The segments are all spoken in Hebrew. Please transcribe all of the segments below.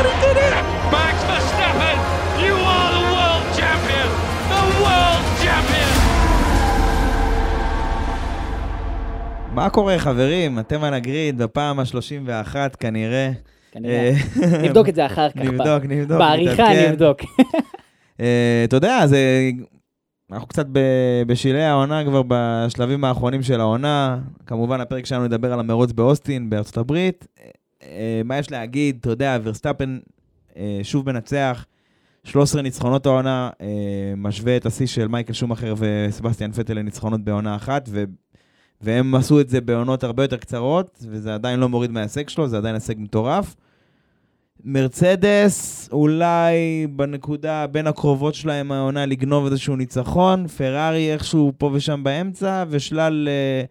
Max Verstappen, you are the world champion. The world champion. מה קורה חברים? אתם על הגריד בפעם ה-31 כנראה. כנראה. אה, נבדוק את זה אחר כך. נבדוק, נבדוק. בעריכה. נבדוק. אה, אתה יודע, זה... אנחנו קצת ב- בשלהי העונה כבר בשלבים האחרונים של העונה. כמובן, הפרק שלנו ידבר על המרוץ באוסטין, בארצות הברית. אה, מה יש להגיד? אתה יודע, ורסטאפן אה, שוב מנצח. 13 ניצחונות העונה, אה, משווה את השיא של מייקל שומאכר וסבסטיאן פטל לניצחונות בעונה אחת, ו... והם עשו את זה בעונות הרבה יותר קצרות, וזה עדיין לא מוריד מההישג שלו, זה עדיין הישג מטורף. מרצדס, אולי בנקודה מהקרובות שלהם העונה לגנוב איזשהו ניצחון, פרארי איכשהו פה ושם באמצע, ושלל אה,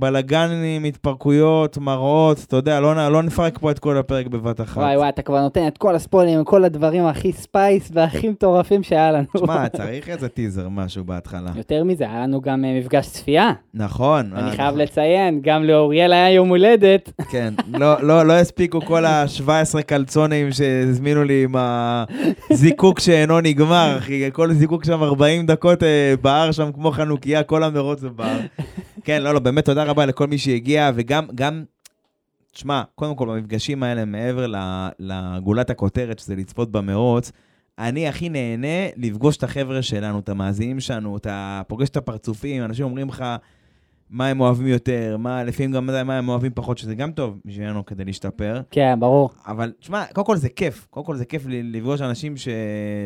בלאגנים, התפרקויות, מראות, אתה יודע, לא, לא נפרק פה את כל הפרק בבת אחת. וואי וואי, אתה כבר נותן את כל הספוילרים, כל הדברים הכי spice והכי מטורפים שהיה לנו. שמע, צריך איזה טיזר, משהו בהתחלה. יותר מזה, היה לנו גם אה, מפגש צפייה. נכון. אני אה, חייב נכון. לציין, גם לאוריאל היה יום הולדת. כן, לא, לא, לא הספיקו כל ה-17 קלצונים שהזמינו לי עם הזיקוק שאינו נגמר, אחי. כל זיקוק שם 40 דקות אה, בער שם כמו חנוכיה, כל המרוץ זה בער. כן, לא, לא, באמת תודה רבה לכל מי שהגיע, וגם, גם, תשמע, קודם כל במפגשים האלה, מעבר לגולת הכותרת, שזה לצפות במרוץ, אני הכי נהנה לפגוש את החבר'ה שלנו, את המאזינים שלנו, אתה פוגש את הפרצופים, אנשים אומרים לך מה הם אוהבים יותר, מה, לפעמים גם מה הם אוהבים פחות, שזה גם טוב בשבילנו כדי להשתפר. כן, ברור. אבל תשמע, קודם כל זה כיף, קודם כל זה כיף לפגוש אנשים ש...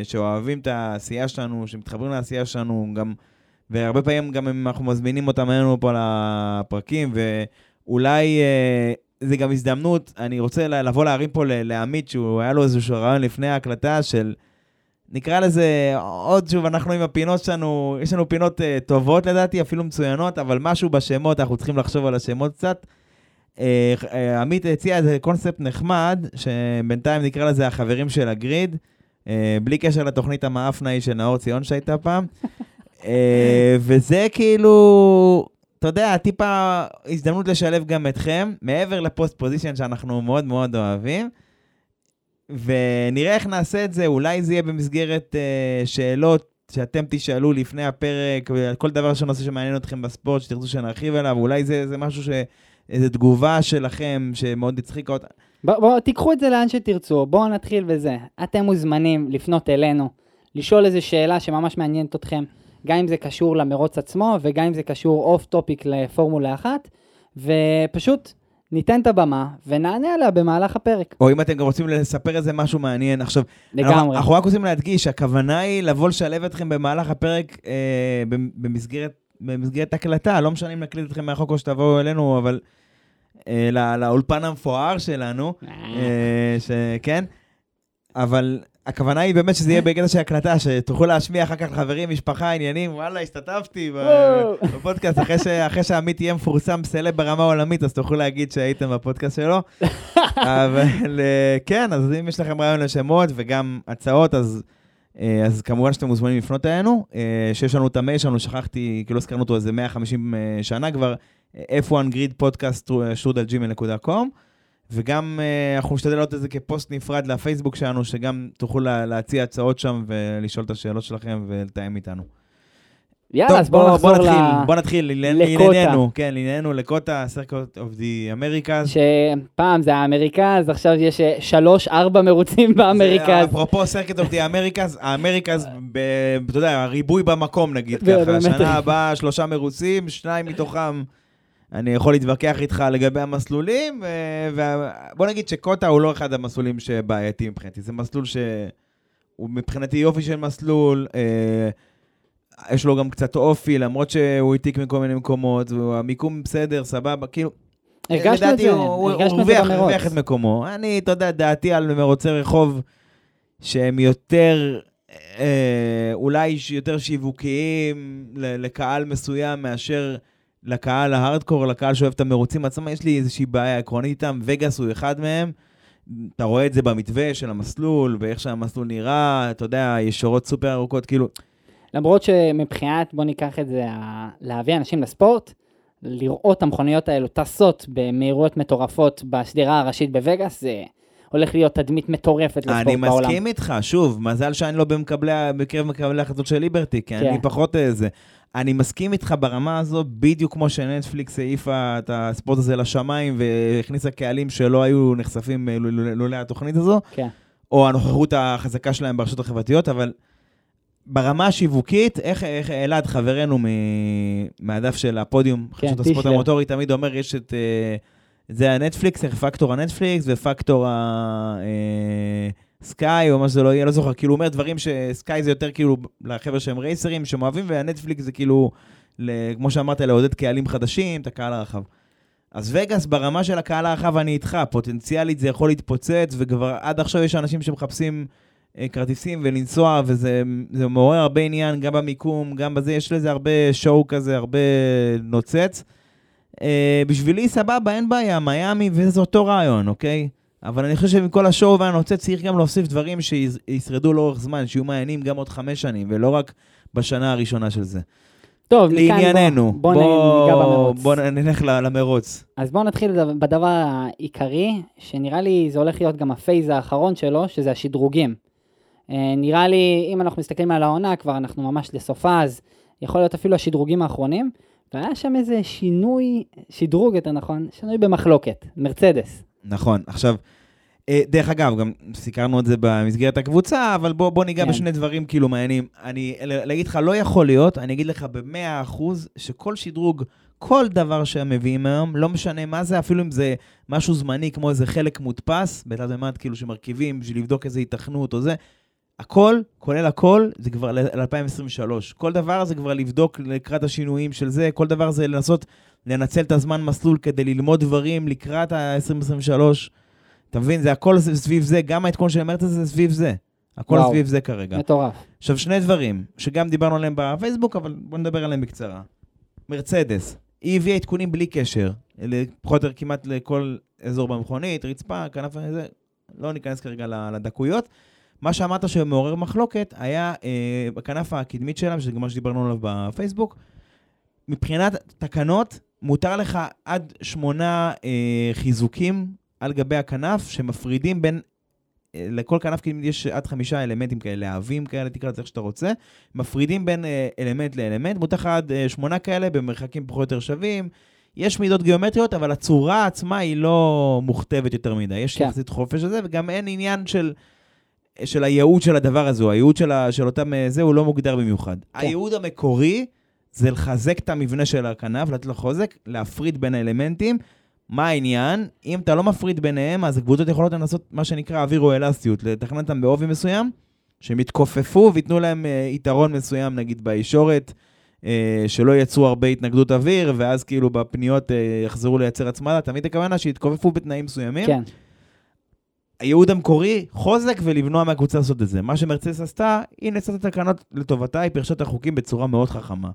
שאוהבים את העשייה שלנו, שמתחברים לעשייה שלנו, גם, והרבה פעמים גם אם אנחנו מזמינים אותם אלינו פה לפרקים, ואולי אה, זה גם הזדמנות, אני רוצה לבוא להרים פה לעמית, שהוא היה לו איזשהו רעיון לפני ההקלטה של... נקרא לזה, עוד שוב, אנחנו עם הפינות שלנו, יש לנו פינות uh, טובות לדעתי, אפילו מצוינות, אבל משהו בשמות, אנחנו צריכים לחשוב על השמות קצת. Uh, uh, עמית הציע איזה קונספט נחמד, שבינתיים נקרא לזה החברים של הגריד, uh, בלי קשר לתוכנית המאפנה ההיא של נאור ציון שהייתה פעם. uh, וזה כאילו, אתה יודע, טיפה הזדמנות לשלב גם אתכם, מעבר לפוסט פוזיישן שאנחנו מאוד מאוד אוהבים. ונראה איך נעשה את זה, אולי זה יהיה במסגרת uh, שאלות שאתם תשאלו לפני הפרק, כל דבר שנושא שמעניין אתכם בספורט, שתרצו שנרחיב עליו, אולי זה, זה משהו ש... איזו תגובה שלכם שמאוד הצחיקה אותה. בואו בוא, תיקחו את זה לאן שתרצו, בואו נתחיל בזה. אתם מוזמנים לפנות אלינו, לשאול איזו שאלה שממש מעניינת אתכם, גם אם זה קשור למרוץ עצמו וגם אם זה קשור off topic לפורמולה אחת, ופשוט ניתן את הבמה ונענה עליה במהלך הפרק. או אם אתם גם רוצים לספר איזה משהו מעניין. עכשיו, לגמרי. אנחנו רק רוצים להדגיש, הכוונה היא לבוא לשלב אתכם במהלך הפרק אה, במסגרת, במסגרת הקלטה, לא משנה אם נקליט אתכם מרחוק או שתבואו אלינו, אבל אה, לא, לאולפן המפואר שלנו, אה, שכן, אבל הכוונה היא באמת שזה יהיה בקטע של הקלטה, שתוכלו להשמיע אחר כך לחברים, משפחה, עניינים, וואלה, השתתפתי. בפודקאסט, אחרי ש- אחרי שעמית יהיה מפורסם סלב ברמה עולמית, אז תוכלו להגיד שהייתם בפודקאסט שלו. אבל אה, כן, אז אם יש לכם רעיון לשמות וגם הצעות, אז... אה, אז כמובן שאתם מוזמנים לפנות אלינו, אה, שיש לנו את המייל שלנו, שכחתי, כי לא הזכרנו אותו איזה 150 אה, שנה כבר, F1 Grid Podcast שטרודל gmail.com, וגם אה, אנחנו נשתדל לעלות את זה כפוסט נפרד לפייסבוק שלנו, שגם תוכלו לה, להציע הצעות שם ולשאול את השאלות שלכם ולתאם איתנו. יאללה, אז בואו נחזור בוא נתחיל, ל... בוא נתחיל. לענייננו, כן, לענייננו, ל COTA, Circuit of the America. שפעם זה האמריקה, אז עכשיו יש אה, שלוש, ארבע מרוצים באמריקה. אפרופו Circuit of the Americas, ה Americas, אתה יודע, ריבוי במקום נגיד. ככה. שנה הבאה שלושה מרוצים, שניים מתוכם, אני יכול להתווכח איתך לגבי המסלולים, ובוא נגיד שקוטה הוא לא אחד המסלולים שבעייתי מבחינתי, זה מסלול שהוא מבחינתי יופי של מסלול, אה, יש לו גם קצת אופי, למרות שהוא העתיק מכל מיני מקומות, והמיקום בסדר, סבבה, כאילו, הרגשנו את זה, הוא- הוא הרגשנו את זה במרוץ. הרוויח את מקומו. אני, אתה יודע, דעתי על מרוצי רחוב שהם יותר, אה, אולי יותר שיווקיים לקהל מסוים מאשר לקהל ההארדקור, לקהל שאוהב את המרוצים עצמם. יש לי איזושהי בעיה עקרונית איתם, וגאס הוא אחד מהם. אתה רואה את זה במתווה של המסלול, ואיך שהמסלול נראה, אתה יודע, ישורות סופר ארוכות, כאילו, למרות שמבחינת, בוא ניקח את זה, להביא אנשים לספורט, לראות את המכוניות האלו טסות במהירויות מטורפות בשדרה הראשית בווגאס, זה הולך להיות תדמית מטורפת לספורט אני בעולם. מסכים איתך, שוב, מזל שאני לא במקבלי, בקרב מקבלי ההחלטות של ליברטי, כי כן. אני פחות איזה. אני מסכים איתך ברמה הזו, בדיוק כמו שנטפליקס העיפה את הספורט הזה לשמיים והכניסה קהלים שלא היו נחשפים אה, לולא התוכנית הזו, כן. או הנוכחות החזקה שלהם ברשתות החברתיות, אבל ברמה השיווקית, איך, איך אלעד, חברנו מ... מהדף של הפודיום, כן, חדשות הספורט. המוטורי, תמיד אומר, יש את... אה, זה הנטפליקס, פקטור הנטפליקס ופקטור הסקאי, או מה שזה לא יהיה, לא זוכר, כאילו הוא אומר דברים שסקאי זה יותר כאילו לחבר'ה שהם רייסרים, שהם אוהבים, והנטפליקס זה כאילו. כמו שאמרת, לעודד קהלים חדשים, את הקהל הרחב. אז וגאס, ברמה של הקהל הרחב, אני איתך, פוטנציאלית זה יכול להתפוצץ, וכבר עד עכשיו יש אנשים שמחפשים אה, כרטיסים ולנסוע, וזה זה מעורר הרבה עניין, גם במיקום, גם בזה, יש לזה הרבה שואו כזה, הרבה נוצץ. אה, בשבילי סבבה, אין בעיה, מיאמי, וזה אותו רעיון, אוקיי? אבל אני חושב שמכל השואו והנוצץ צריך גם להוסיף דברים שישרדו לאורך זמן, שיהיו מעניינים גם עוד חמש שנים, ולא רק בשנה הראשונה של זה. טוב, מכאן לענייננו, בוא, בוא, ניגע במרוץ. בוא נלך ל- למרוץ. אז בואו נתחיל בדבר- בדבר העיקרי, שנראה לי זה הולך להיות גם הפייז האחרון שלו, שזה השדרוגים. אה, נראה לי, אם אנחנו מסתכלים על העונה, כבר אנחנו ממש לסופה, אז יכול להיות אפילו השדרוגים האחרונים, והיה שם איזה שינוי, שדרוג יותר נכון, שינוי במחלוקת, מרצדס. נכון. עכשיו, אה, דרך אגב, גם סיקרנו את זה במסגרת הקבוצה, אבל בוא, בוא ניגע כן. בשני דברים כאילו מעניינים. אני, להגיד לך, לא יכול להיות, אני אגיד לך במאה אחוז, שכל שדרוג, כל דבר שהם מביאים היום, לא משנה מה זה, אפילו אם זה משהו זמני, כמו איזה חלק מודפס, בתת מימד כאילו שמרכיבים בשביל לבדוק איזה היתכנות או זה, הכל, כולל הכל, זה כבר ל-2023. כל דבר זה כבר לבדוק לקראת השינויים של זה, כל דבר זה לנסות לנצל את הזמן מסלול כדי ללמוד דברים לקראת ה-2023. אתה מבין? זה הכל סביב זה, גם העדכון של המרץ הזה זה סביב זה. הכל וואו. סביב זה כרגע. מטורף. עכשיו, שני דברים, שגם דיברנו עליהם בפייסבוק, אבל בואו נדבר עליהם בקצרה. מרצדס, היא הביאה עדכונים בלי קשר, פחות או יותר כמעט לכל אזור במכונית, רצפה, כנף, זה, לא ניכנס כרגע לדקויות. מה שאמרת שמעורר מחלוקת היה אה, בכנף הקדמית שלה, שזה גם מה שדיברנו עליו בפייסבוק. מבחינת תקנות, מותר לך עד שמונה אה, חיזוקים על גבי הכנף, שמפרידים בין אה, לכל כנף קדמית יש עד חמישה אלמנטים כאלה, להבים כאלה, תקרא לזה איך שאתה רוצה. מפרידים בין אה, אלמנט לאלמנט, מותר לך עד אה, שמונה כאלה במרחקים פחות או יותר שווים. יש מידות גיאומטריות, אבל הצורה עצמה היא לא מוכתבת יותר מדי. יש כן. יחסית חופש לזה, וגם אין עניין של, של הייעוד של הדבר הזה, הייעוד של, ה, של אותם אה, זה, הוא לא מוגדר במיוחד. כן. הייעוד המקורי זה לחזק את המבנה של הכנף, לתת לו חוזק, להפריד בין האלמנטים. מה העניין? אם אתה לא מפריד ביניהם, אז הקבוצות יכולות לנסות מה שנקרא אווירו-אלסטיות, לתכנן אותם בעובי מסוים, שהם יתכופפו וייתנו להם אה, יתרון מסוים, נגיד בישורת, אה, שלא ייצרו הרבה התנגדות אוויר, ואז כאילו בפניות יחזרו לייצר הצמדה, תמיד הכוונה שיתכופפו בתנאים מסוימים. כן, הייעוד המקורי, חוזק ולמנוע מהקבוצה לעשות את זה. מה שמרצדס עשתה, היא נעשתה את התקנות לטובתה, היא פירשה את החוקים בצורה מאוד חכמה.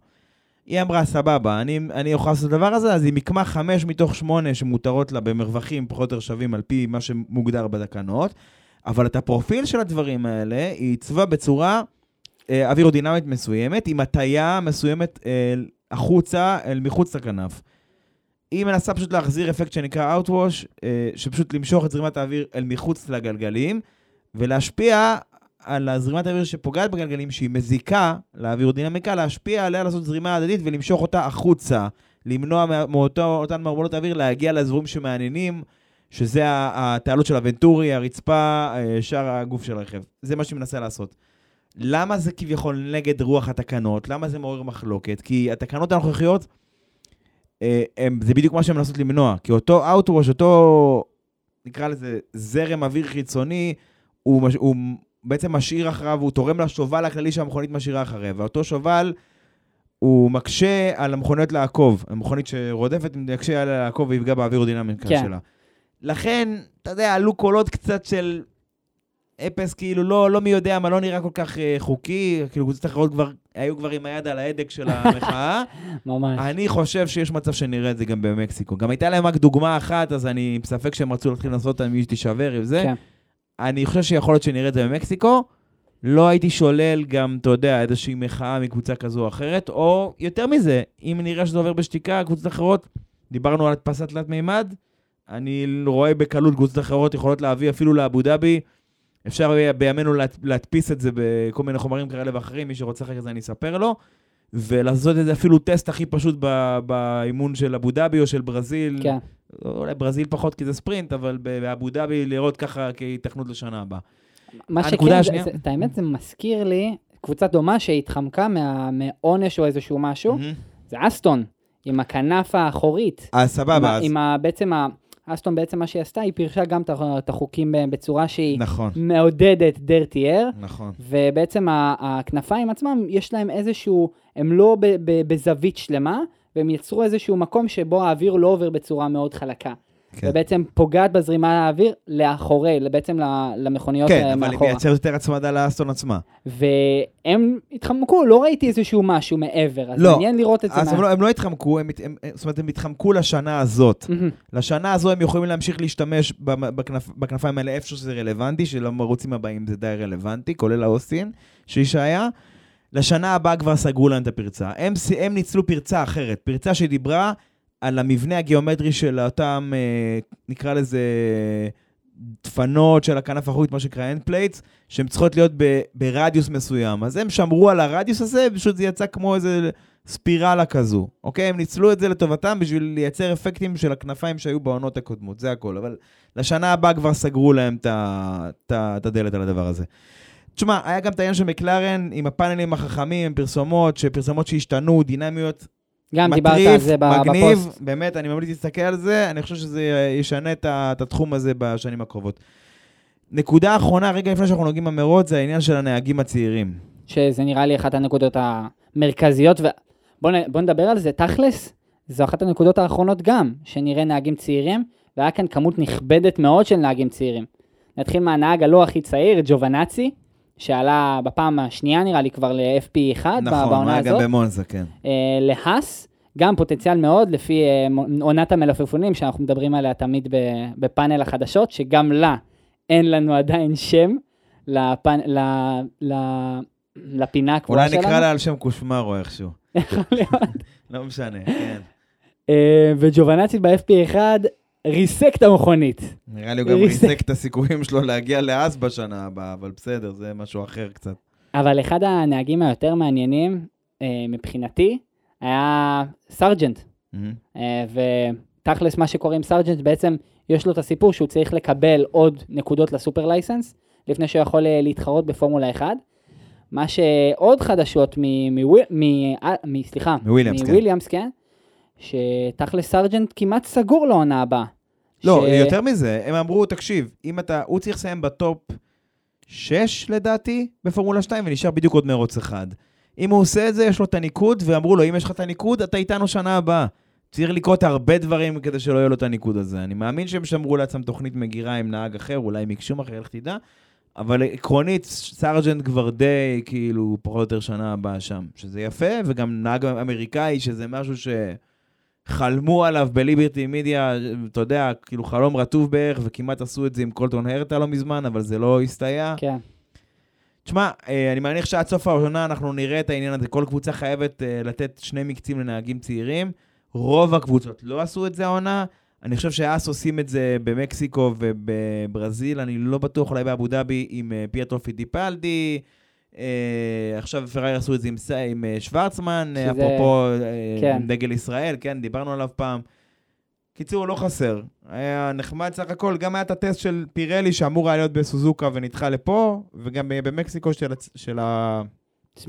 היא אמרה, סבבה, אני, אני אוכל לעשות את הדבר הזה, אז היא מיקמה חמש מתוך שמונה שמותרות לה במרווחים פחות או יותר שווים על פי מה שמוגדר בתקנות, אבל את הפרופיל של הדברים האלה, היא עיצבה בצורה אה, אווירודינמית מסוימת, עם הטיה מסוימת אה, החוצה, אל מחוץ לכנף. היא מנסה פשוט להחזיר אפקט שנקרא Outwash, אה, שפשוט למשוך את זרימת האוויר אל מחוץ לגלגלים, ולהשפיע על הזרימת האוויר שפוגעת בגלגלים, שהיא מזיקה לאווירודינמיקה, להשפיע עליה, לעשות זרימה הדדית ולמשוך אותה החוצה, למנוע מאותן מערבולות האוויר להגיע לאזורים שמעניינים, שזה התעלות של הוונטורי, הרצפה, אה, שאר הגוף של הרכב. זה מה שהיא מנסה לעשות. למה זה כביכול נגד רוח התקנות? למה זה מעורר מחלוקת? כי התקנות הנוכחיות, הם, זה בדיוק מה שהן מנסות למנוע. כי אותו Outwash, אותו, נקרא לזה, זרם אוויר חיצוני, הוא, מש- הוא בעצם משאיר אחריו, הוא תורם לשובל הכללי שהמכונית משאירה אחריה. ואותו שובל, הוא מקשה על המכוניות לעקוב. המכונית שרודפת, יקשה עליה לעקוב ויפגע באווירודינמיקה כן. שלה. לכן, אתה יודע, עלו קולות קצת של אפס, כאילו, לא, לא מי יודע מה, לא נראה כל כך אה, חוקי, כאילו, קבוצות אחרות כבר, היו כבר עם היד על ההדק של המחאה. ממש. אני חושב שיש מצב שנראה את זה גם במקסיקו. גם הייתה להם רק דוגמה אחת, אז אני בספק שהם רצו להתחיל אותה מי שתישבר עם זה. כן. אני חושב שיכול להיות שנראה את זה במקסיקו. לא הייתי שולל גם, אתה יודע, איזושהי מחאה מקבוצה כזו או אחרת, או יותר מזה, אם נראה שזה עובר בשתיקה, קבוצות אחרות, דיברנו על הדפסת תלת מימד, אני רואה בקלות קבוצות אחרות יכולות להביא אפילו לאבו דאבי. אפשר בימינו להד- להדפיס את זה בכל מיני חומרים כאלה ואחרים, מי שרוצה אחר כך זה אני אספר לו, ולעשות את זה אפילו טסט הכי פשוט ב- באימון של אבו דאבי או של ברזיל. כן. אולי ברזיל פחות כי זה ספרינט, אבל באבו דאבי לראות ככה כהיתכנות לשנה הבאה. מה שכן, זה- זה- את האמת זה מזכיר לי קבוצה דומה שהתחמקה מה- מעונש או איזשהו משהו, מהמם. זה אסטון, עם הכנף האחורית. עם סבבה, ה- אז... עם ה... בעצם, ה- אסטון בעצם מה שהיא עשתה, היא פירשה גם את החוקים ב- בצורה שהיא נכון, מעודדת דרטי אר, נכון. ובעצם הכנפיים עצמם, יש להם איזשהו, הם לא בזווית שלמה, והם יצרו איזשהו מקום שבו האוויר לא עובר בצורה מאוד חלקה. כן. ובעצם פוגעת בזרימה האוויר לאחורי, בעצם למכוניות כן, אה, אבל היא מאחורה. מייצרת יותר הצמדה לאסטון עצמה. והם התחמקו, לא ראיתי איזשהו משהו מעבר, אז לא, מעניין לראות את זה. אז מה- הם לא- הם לא התחמקו, הם הת- הם- זאת אומרת, הם התחמקו לשנה הזאת. מהמם. לשנה הזו הם יכולים להמשיך להשתמש בכנפ, בכנפיים האלה איפה שזה רלוונטי, שלמרוצים הבאים זה די רלוונטי, כולל האוסטין, שישעיה. לשנה הבאה כבר סגרו להם את הפרצה. הם, הם ניצלו פרצה אחרת, פרצה שדיברה על המבנה הגיאומטרי של אותם, אה, נקרא לזה, דפנות של הכנף האחורית, מה שנקרא end plates, שהן צריכות להיות ב, ברדיוס מסוים. אז הם שמרו על הרדיוס הזה, פשוט זה יצא כמו איזה ספירלה כזו. אוקיי? הם ניצלו את זה לטובתם בשביל לייצר אפקטים של הכנפיים שהיו בעונות הקודמות, זה הכל. אבל לשנה הבאה כבר סגרו להם את הדלת על הדבר הזה. תשמע, היה גם את העניין של מקלרן עם הפאנלים החכמים, עם פרסומות, שפרסומות שהשתנו, דינמיות, גם דיברת על מטריף, זה מגניב, בפוסט. באמת, אני ממליץ להסתכל על זה, אני חושב שזה ישנה את התחום הזה בשנים הקרובות. נקודה אחרונה, רגע לפני שאנחנו נוגעים במרוץ, זה העניין של הנהגים הצעירים. שזה נראה לי אחת הנקודות המרכזיות, ובוא נ... בוא נדבר על זה, תכלס, זו אחת הנקודות האחרונות גם, שנראה נהגים צעירים, והיה כאן כמות נכבדת מאוד של נהגים צעירים. נתחיל מהנהג הלא הכי צעיר, ג'ובנאצי, שעלה בפעם השנייה נראה לי כבר ל-FP1 נכון, בעונה היה גם הזאת, במונזה, כן. אה, להאס, גם פוטנציאל מאוד לפי אה, עונת המלפפונים שאנחנו מדברים עליה תמיד בפאנל החדשות, שגם לה אין לנו עדיין שם לפנ... ל... ל... לפינה הקבועה אולי שלנו. נקרא לה על שם קושמרו איכשהו. יכול להיות. לא משנה, כן. אה, וג'ובנאצי ב-FP1 ריסק את המכונית. נראה לי הוא גם ריסק. את הסיכויים שלו להגיע לאס בשנה הבאה, אבל בסדר, זה משהו אחר קצת. אבל אחד הנהגים היותר מעניינים אה, מבחינתי היה סרג'נט. אה, ותכלס מה שקורה עם סרג'נט בעצם יש לו את הסיפור שהוא צריך לקבל עוד נקודות ל super license לפני שהוא יכול אה, להתחרות בפורמולה 1. מה שעוד חדשות מוויליאמס, כן. מוויליאמס, כן, שתכלס סרג'נט כמעט סגור לעונה הבאה. לא, ש- יותר מזה, הם אמרו, תקשיב, אם אתה, הוא צריך לסיים ב top 6 לדעתי בפורמולה 2 ונשאר בדיוק עוד מרוץ אחד. אם הוא עושה את זה, יש לו את הניקוד, ואמרו לו, אם יש לך את הניקוד, אתה איתנו שנה הבאה. צריך לקרות הרבה דברים כדי שלא יהיה לו את הניקוד הזה. אני מאמין שהם שמרו לעצמם תוכנית מגירה עם נהג אחר, אולי מקשום אחר, איך תדע, אבל עקרונית, סארג'נט כבר די, כאילו, פחות או יותר שנה הבאה שם. שזה יפה, וגם נהג אמריקאי, שזה משהו ש... חלמו עליו בליברטי מידיה, אתה יודע, כאילו חלום רטוב בערך, וכמעט עשו את זה עם קולטון הרטה לא מזמן, אבל זה לא הסתייע. כן. תשמע, אה, אני מניח שעד סוף העונה אנחנו נראה את העניין הזה. כל קבוצה חייבת אה, לתת שני מקצים לנהגים צעירים. רוב הקבוצות לא עשו את זה העונה. אני חושב שאס עושים את זה במקסיקו ובברזיל, אני לא בטוח, אולי באבו דאבי עם אה, פיאטרו פידיפלדי. אה, עכשיו פרארי עשו את זה עם, עם אה, שוורצמן, אה, שזה- אפרופו כן. דגל ישראל, כן, דיברנו עליו פעם. קיצור, לא חסר. היה נחמד סך הכל, גם היה את הטסט של פירלי שאמור היה להיות בסוזוקה ונדחה לפה, וגם במקסיקו של, של ה...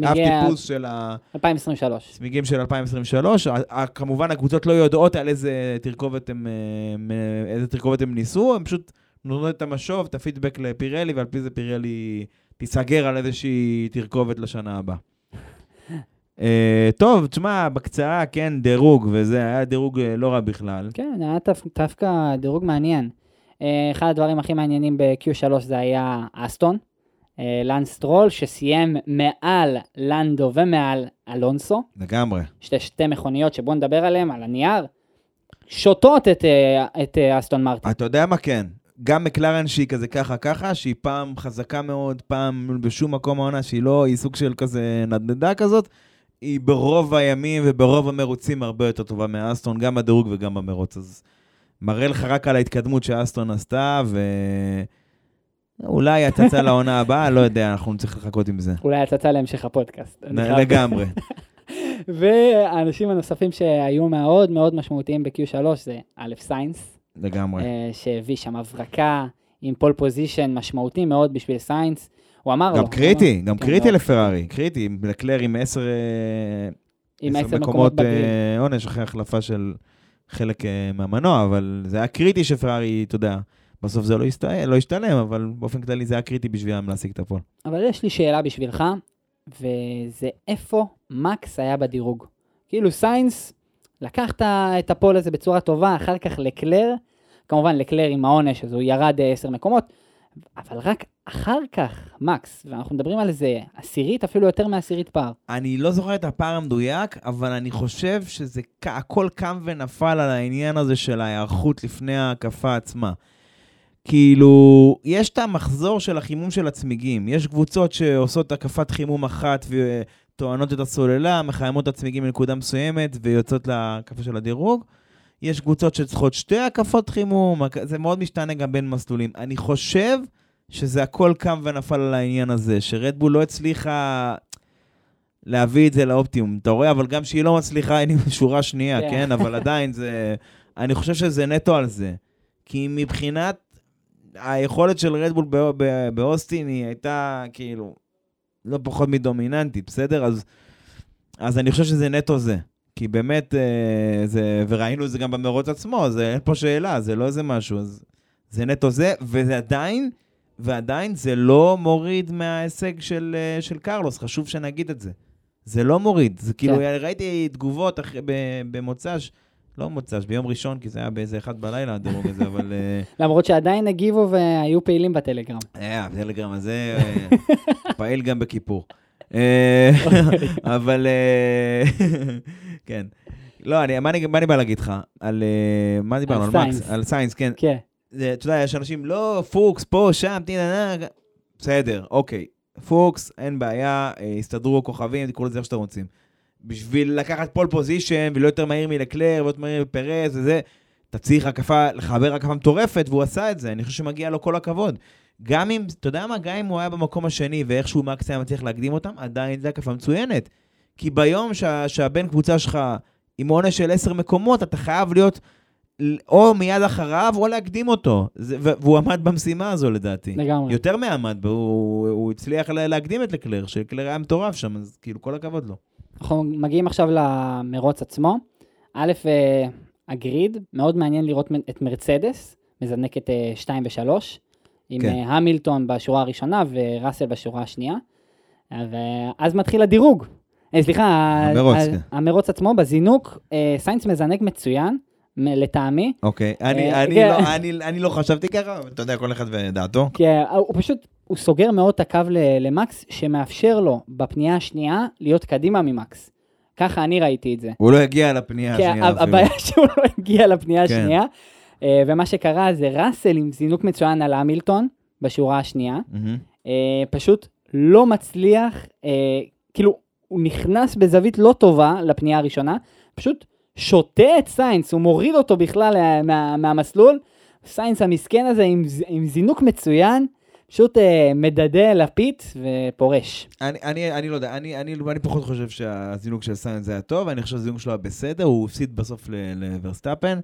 אף טיפוס של ה... 2023. צמיגים של 2023. ה- ה- כמובן, הקבוצות לא יודעות על איזה תרכובת הם, איזה תרכובת הם ניסו, הם פשוט נותנות את המשוב, את הפידבק לפירלי, ועל פי זה פירלי תיסגר על איזושהי תרכובת לשנה הבאה. אה, טוב, תשמע, בקצרה, כן, דירוג, וזה היה דירוג אה, לא רע בכלל. כן, היה דו- דווקא דירוג מעניין. אה, אחד הדברים הכי מעניינים ב-Q3 זה היה אסטון, אה, לאנס סטרול, שסיים מעל לנדו ומעל אלונסו, לגמרי. שתי, שתי מכוניות שבואו נדבר עליהן, על הנייר, שותות את, אה, את אה, אסטון מרטין. אתה יודע מה כן? גם מקלרן שהיא כזה ככה ככה, שהיא פעם חזקה מאוד, פעם בשום מקום העונה, שהיא לא, היא סוג של כזה נדנדה כזאת, היא ברוב הימים וברוב המרוצים הרבה יותר טובה מאסטון, גם בדירוג וגם במרוץ. אז מראה לך רק על ההתקדמות שאסטון עשתה, ואולי הצצה לעונה הבאה, לא יודע, אנחנו נצטרך לחכות עם זה. אולי הצצה להמשך הפודקאסט. לגמרי. והאנשים הנוספים שהיו מאוד מאוד משמעותיים ב-Q3 זה א' סיינס, לגמרי. אה, שהביא שם הברקה עם pole position משמעותי מאוד בשביל סיינס. הוא אמר לו... גם קריטי, גם כן, קריטי מאוד. לפרארי, קריטי, עם לקלר עם עשר אה, עם עשר מקומות. אה, עונש אחרי החלפה של חלק מהמנוע, אבל זה היה קריטי שפרארי, אתה יודע, בסוף זה לא, הסת... לא השתלם, אבל באופן כללי זה היה קריטי בשבילם להשיג את הפועל. אבל יש לי שאלה בשבילך, וזה איפה מקס היה בדירוג. כאילו סיינס לקח את ה- את הפול הזה בצורה טובה, אחר כך לקלר, כמובן לקלר עם העונש, אז הוא ירד אה, עשר מקומות, אבל רק אחר כך מקס, ואנחנו מדברים על איזה עשירית, אפילו יותר מעשירית פער. אני לא זוכר את הפער המדויק, אבל אני חושב שזה הכל קם ונפל על העניין הזה של ההיערכות לפני ההקפה עצמה. כאילו, יש את המחזור של החימום של הצמיגים. יש קבוצות שעושות הקפת חימום אחת וטוענות את הסוללה, מחממות את הצמיגים לנקודה מסוימת ויוצאות להקפה של הדירוג. יש קבוצות שצריכות שתי הקפות חימום, זה מאוד משתנה גם בין מסלולים. אני חושב שזה הכל קם ונפל על העניין הזה, שרדבול לא הצליחה להביא את זה לאופטימום. אתה רואה, אבל גם שהיא לא מצליחה, היא שורה שנייה, כן. כן? אבל עדיין זה... אני חושב שזה נטו על זה. כי מבחינת היכולת של רדבול בא- ב- באוסטין, היא הייתה כאילו לא פחות מדומיננטית, בסדר? אז, אז אני חושב שזה נטו זה. כי באמת, אה, זה, וראינו את זה גם במרוץ עצמו, זה, אין פה שאלה, זה לא איזה משהו, אז זה נטו זה, וזה עדיין, ועדיין זה לא מוריד מההישג של, אה, של קרלוס, חשוב שנגיד את זה. זה לא מוריד, זה כאילו, כן. ראיתי תגובות אחרי, ב- במוצ"ש, לא מוצ"ש, ביום ראשון, כי זה היה באיזה אחד בלילה הדירוג הזה, אבל... אה, למרות שעדיין הגיבו והיו פעילים בטלגרם. אה, הטלגרם הזה פעיל גם בכיפור. אה, אבל, כן. לא, אני, מה, אני, מה אני בא להגיד לך? על, אה, מה דיברנו? על על מקס? סיינס. על סיינס, כן. כן, זה, אתה יודע, יש אנשים, לא, פוקס, פה, שם, תנה, נה, בסדר, אוקיי. פוקס, אין בעיה, אה, הסתדרו כוכבים, תקראו לזה איך שאתם רוצים. בשביל לקחת pole position, ולא יותר מהיר מלקלר, ולא יותר מהיר מפרז וזה, אתה צריך הקפה, לחבר הקפה מטורפת, והוא עשה את זה, אני חושב שמגיע לו כל הכבוד. גם אם, אתה יודע מה, גם אם הוא היה במקום השני, ואיכשהו מקס היה מצליח להקדים אותם, עדיין זו הקפה מצוינת. כי ביום שה, שהבן קבוצה שלך עם עונש של עשר מקומות, אתה חייב להיות או מיד אחריו, או להקדים אותו. זה, והוא עמד במשימה הזו לדעתי. לגמרי. יותר מעמד, הוא, הוא הצליח לה- להקדים את לקלר, שקלר היה מטורף שם, אז כאילו כל הכבוד לו. אנחנו מגיעים עכשיו למרוץ עצמו. א', אה, הגריד, מאוד מעניין לראות את מרצדס, מזנקת 2 ו-3, עם כן. אה, המילטון בשורה הראשונה וראסל בשורה השנייה. ואז מתחיל הדירוג. אה, סליחה, המרוץ, ה- כן. המרוץ עצמו, בזינוק, אה, סיינס מזנק מצוין, לטעמי, אוקיי, אני, אה, אני, כן. לא, אני, אני לא חשבתי ככה, אתה יודע, כל אחד ודעתו. אה, הוא פשוט, הוא סוגר מאוד את הקו למקס, שמאפשר לו בפנייה השנייה להיות קדימה ממקס. ככה אני ראיתי את זה. הוא לא הגיע לפנייה השנייה ה- אפילו. הבעיה שהוא לא הגיע לפנייה כן. השנייה, אה, ומה שקרה זה ראסל עם זינוק מצוין על המילטון בשורה השנייה. אה, פשוט לא מצליח, אה, כאילו, הוא נכנס בזווית לא טובה לפנייה הראשונה, פשוט שותה את סיינס, הוא מוריד אותו בכלל מה, מהמסלול, סיינס המסכן הזה עם, עם זינוק מצוין, פשוט אה, מדדה ל pit ופורש. אני, אני, אני לא יודע, אני, אני, אני פחות חושב שהזינוק של סיינס היה טוב, אני חושב שהזינוק שלו היה בסדר, הוא הפסיד בסוף ל- לוורסטאפן.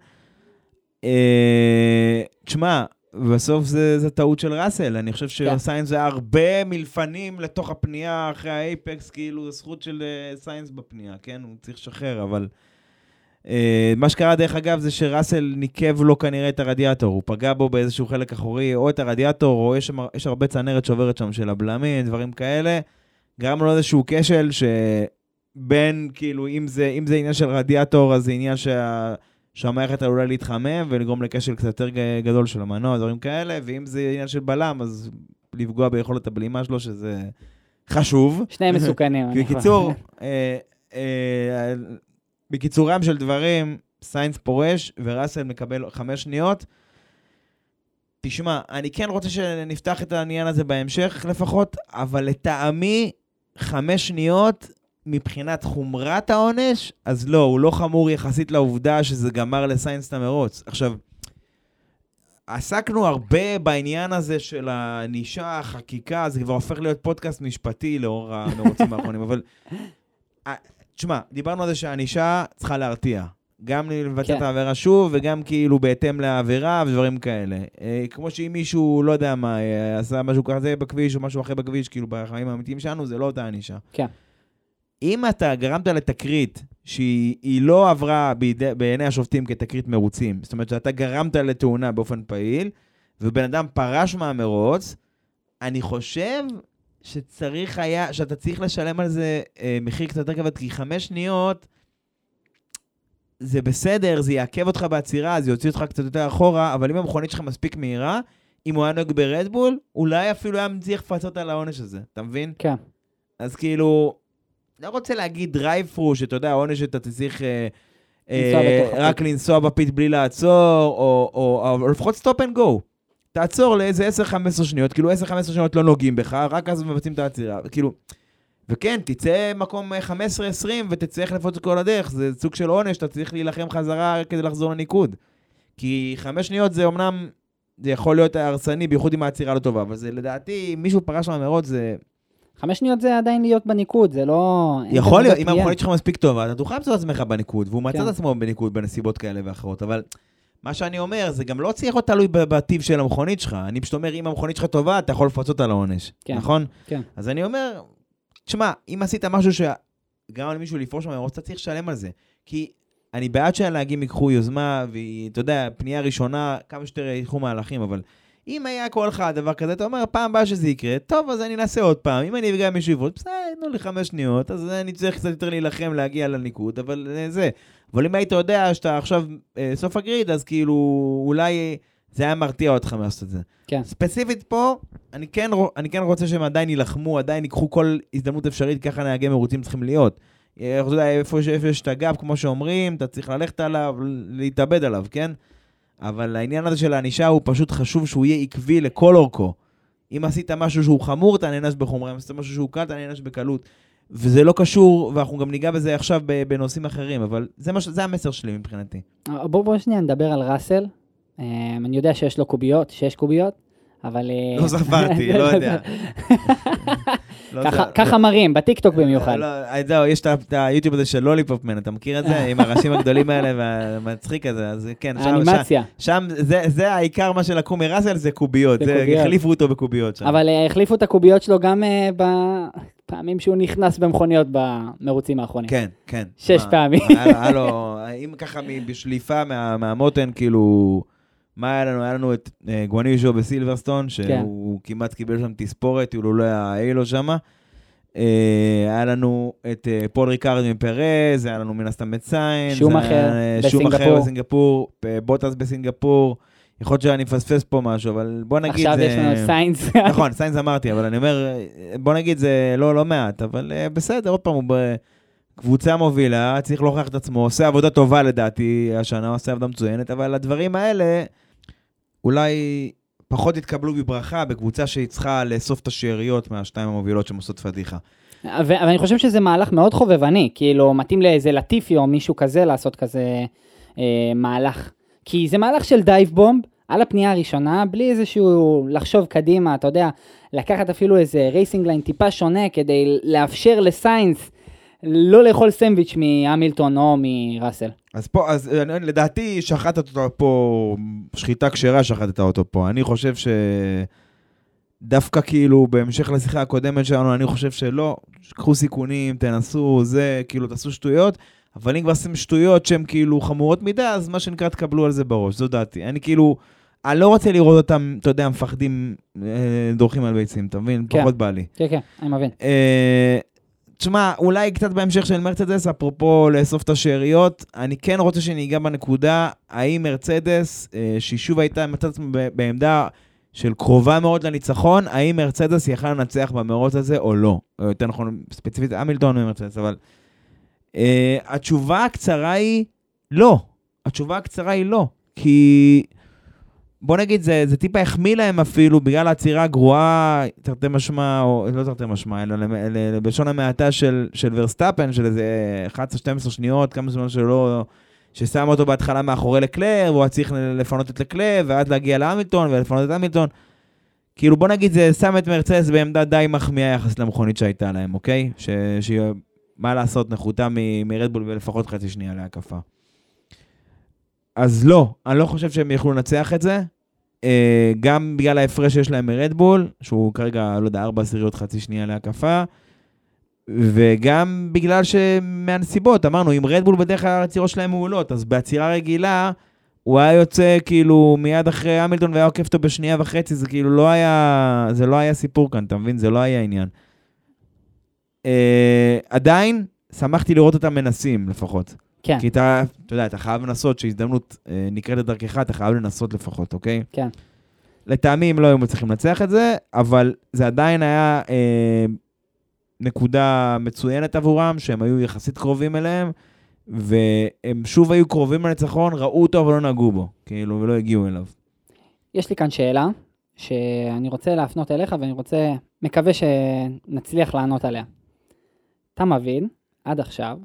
אה, תשמע, בסוף זה, זה טעות של ראסל, אני חושב כן. שסיינס היה הרבה מלפנים לתוך הפנייה אחרי האייפקס, כאילו זכות של אה, סיינס בפנייה, כן? הוא צריך לשחרר, אבל... אה, מה שקרה דרך אגב זה שראסל ניקב לו כנראה את הרדיאטור, הוא פגע בו באיזשהו חלק אחורי, או את הרדיאטור, או יש, יש הרבה צנרת שעוברת שם של הבלמים, דברים כאלה. גרם לו איזשהו כשל בין, כאילו, אם זה, אם זה עניין של רדיאטור, אז זה עניין שה, שהמערכת עלולה להתחמם ולגרום לכשל קצת יותר גדול של המנוע, דברים כאלה, ואם זה עניין של בלם, אז לפגוע ביכולת הבלימה שלו, שזה חשוב. שניהם מסוכנים. בקיצור, אה, אה, בקיצורם של דברים, סיינס פורש וראסל מקבל חמש שניות. תשמע, אני כן רוצה שנפתח את העניין הזה בהמשך לפחות, אבל לטעמי, חמש שניות מבחינת חומרת העונש, אז לא, הוא לא חמור יחסית לעובדה שזה גמר לסיינס את המרוץ. עכשיו, עסקנו הרבה בעניין הזה של הענישה, החקיקה, זה כבר הופך להיות פודקאסט משפטי לאור המרוצים האחרונים, אבל... תשמע, דיברנו על זה שהענישה צריכה להרתיע. גם לבצע כן. את העבירה שוב, וגם כאילו בהתאם לעבירה ודברים כאלה. אה, כמו שאם מישהו, לא יודע מה, אה, עשה משהו כזה בכביש או משהו אחר בכביש, כאילו בחיים האמיתיים שלנו, זה לא אותה ענישה. כן. אם אתה גרמת לתקרית שהיא היא לא עברה בידי, בעיני השופטים כתקרית מרוצים, זאת אומרת שאתה גרמת לתאונה באופן פעיל, ובן אדם פרש מהמרוץ, אני חושב שצריך היה, שאתה צריך לשלם על זה אה, מחיר קצת יותר כבד, כי חמש שניות זה בסדר, זה יעכב אותך בעצירה, זה יוציא אותך קצת יותר אחורה, אבל אם המכונית שלך מספיק מהירה, אם הוא היה נוהג ברדבול, אולי אפילו היה מצליח לפצות על העונש הזה, אתה מבין? כן. אז כאילו, לא רוצה להגיד drive through, שאתה יודע, העונש שאתה צריך אה, אה, רק. לנסוע ב pit בלי לעצור, או, או, או, או לפחות stop and go. תעצור לאיזה 10-15 שניות, כאילו 10-15 שניות לא נוגעים בך, רק אז מבצעים את העצירה. כאילו, וכן, תצא מקום אה, 15-20 ותצטרך את כל הדרך, זה סוג של עונש, אתה צריך להילחם חזרה כדי לחזור לניקוד. כי חמש שניות זה אמנם, זה יכול להיות הרסני, בייחוד אם העצירה לא טובה, אבל זה לדעתי, מישהו פרש מהמרוץ, זה חמש שניות זה עדיין להיות בניקוד, זה לא... יכול להיות, אם. המכונית שלך מספיק טובה, אתה תוכל למצוא את עצמך בניקוד, והוא מצא כן. את עצמו בניקוד בנסיבות כאלה ואחרות, אבל מה שאני אומר, זה גם לא צריך להיות תלוי בטיב של המכונית שלך. אני פשוט אומר, אם המכונית שלך טובה, אתה יכול לפצות על העונש, כן. נכון? כן. אז אני אומר, תשמע, אם עשית משהו שגרם למישהו לפרוש מהמרוץ, אתה צריך לשלם על זה. כי אני בעד שהנהגים ייקחו יוזמה, ואתה יודע, פנייה ראשונה, כמה שיותר יקחו מהלכים, אבל אם היה קורה לך דבר כזה, אתה אומר, פעם הבאה שזה יקרה, טוב, אז אני אנסה עוד פעם. אם אני אפגע מישהו יבוא, בסדר, תנו לי חמש שניות, אז אני צריך קצת יותר להילחם להגיע לניקוד, אבל אה, זה. אבל אם היית יודע שאתה עכשיו אה, סוף הגריד, אז כאילו, אולי אה, זה היה מרתיע אותך לעשות את זה. כן. ספציפית פה, אני כן, אני כן רוצה שהם עדיין יילחמו, עדיין ייקחו כל הזדמנות אפשרית, ככה נהגי מרוצים צריכים להיות. אה, אתה יודע, איפה ש- איפה יש את הגב, כמו שאומרים, אתה צריך ללכת עליו, להתאבד עליו, כן? אבל העניין הזה של הענישה הוא פשוט חשוב שהוא יהיה עקבי לכל אורכו. אם עשית משהו שהוא חמור, אתה נענש בחומרה, אם עשית משהו שהוא קל, אתה נענש בקלות. וזה לא קשור, ואנחנו גם ניגע בזה עכשיו בנושאים אחרים, אבל זה, מה, ש- זה המסר שלי מבחינתי. בואו בוא שנייה נדבר על ראסל. אה, אני יודע שיש לו קוביות, שיש קוביות, אבל... אה, לא ספרתי, לא יודע. לא ככה- מראים, בטיקטוק במיוחד. לא, אה, זהו, יש את היוטיוב הזה של לוליפופמן, אתה מכיר את זה? עם הראשים הגדולים האלה והמצחיק הזה, אז כן, האנימציה. שם זה, העיקר מה שלקחו מראסל, זה קוביות, זה. החליפו אותו בקוביות שם. אבל אה, החליפו את הקוביות שלו גם אה, בפעמים שהוא נכנס במכוניות במרוצים האחרונים. כן, כן. שש פעמים. היה לו- היה לו, אם ככה בשליפה מה- מהמותן, כאילו, מה היה לנו? היה לנו את אה, גואניז'ו בסילברסטון, שהוא כמעט קיבל שם תספורת, כאילו לא היה אילו שם. היה לנו את אה, פול ריקארד מפרז, היה לנו מן הסתם את סיינס. שומאכר היה, אה, שומאכר בסינגפור. בסינגפור, אה, בוטס בסינגפור. יכול להיות שאני מפספס פה משהו, אבל בוא נגיד... עכשיו זה- יש לנו סיינס. נכון, סיינס אמרתי, אבל אני אומר, בוא נגיד זה לא, לא מעט, אבל אה, בסדר, עוד פעם, הוא בקבוצה מובילה, צריך להוכיח את עצמו, עושה עבודה טובה לדעתי השנה, עושה עבודה מצוינת, אבל הדברים האלה אולי פחות יתקבלו בברכה בקבוצה שהיא צריכה לאסוף את השאריות מהשתיים המובילות שהן עושות פדיחה. אבל אני חושב שזה מהלך מאוד חובבני, כאילו מתאים לאיזה לטיפי או מישהו כזה לעשות כזה אה, מהלך. כי זה מהלך של dive bomb על הפנייה הראשונה, בלי איזשהו לחשוב קדימה, אתה יודע, לקחת אפילו איזה racing line טיפה שונה כדי לאפשר לסיינס לא לאכול סנדוויץ' מהמילטון או מראסל. אז פה, אז אה, לדעתי שחטת אותו פה, שחיטה כשרה שחטת אותו פה. אני חושב ש... דווקא כאילו, בהמשך לשיחה הקודמת שלנו, אני חושב שלא, קחו סיכונים, תנסו, זה, כאילו, תעשו שטויות, אבל אם כבר עושים שטויות שהן כאילו חמורות מדי, אז מה שנקרא, תקבלו על זה בראש, זו דעתי. אני כאילו, אני לא רוצה לראות אותם, אתה יודע, מפחדים, אה, דורכים על ביצים, אתה מבין? כן. פחות בא לי. כן, כן, אני מבין. אה, תשמע, אולי קצת בהמשך של מרצדס, אפרופו לאסוף את השאריות, אני כן רוצה שניגע בנקודה, האם מרצדס, אה, שהיא שוב הייתה מצאת עצמה בעמדה של קרובה מאוד לניצחון, האם מרצדס יכל לנצח במרוץ הזה או לא? או יותר נכון, ספציפית המילטון ומרצדס, אבל... אה, התשובה הקצרה היא לא. התשובה הקצרה היא לא. כי... בוא נגיד, זה, זה טיפה החמיא להם אפילו, בגלל העצירה הגרועה, תרתי משמע, או לא תרתי משמע, אלא בלשון המעטה של, של ורסטאפן, של איזה 11-12 שניות, כמה זמן שלא... ששם אותו בהתחלה מאחורי לקלר, והוא היה צריך לפנות את לקלר, ואז להגיע להמילטון, ולפנות את המילטון. כאילו, בוא נגיד, זה שם את מרצדס בעמדה די מחמיאה יחס למכונית שהייתה להם, אוקיי? ש... שהיא, מה לעשות, נחותה מרדבול ולפחות חצי שנייה להקפה. אז לא, אני לא חושב שהם יכלו לנצח את זה. אה, גם בגלל ההפרש שיש להם מרדבול, שהוא כרגע, לא יודע, ארבע עשיריות חצי שנייה להקפה, וגם בגלל שמהנסיבות, אמרנו, אם רדבול בדרך כלל העצירות שלהם מעולות, אז בעצירה רגילה, הוא היה יוצא כאילו מיד אחרי המילטון והיה עוקף אותו בשנייה וחצי, זה כאילו לא היה, זה לא היה סיפור כאן, אתה מבין? זה לא היה עניין. אה, עדיין, שמחתי לראות אותם מנסים לפחות. כן, כי אתה, אתה יודע, אתה חייב לנסות, שהזדמנות אה, נקראת לדרכך, אתה חייב לנסות לפחות, אוקיי? כן. לטעמי הם לא היו מצליחים לנצח את זה, אבל זה עדיין היה אה, נקודה מצוינת עבורם, שהם היו יחסית קרובים אליהם, והם שוב היו קרובים לניצחון, ראו אותו אבל לא נגעו בו, כאילו, ולא הגיעו אליו. יש לי כאן שאלה, שאני רוצה להפנות אליך, ואני רוצה, מקווה שנצליח לענות עליה. אתה מבין, עד עכשיו,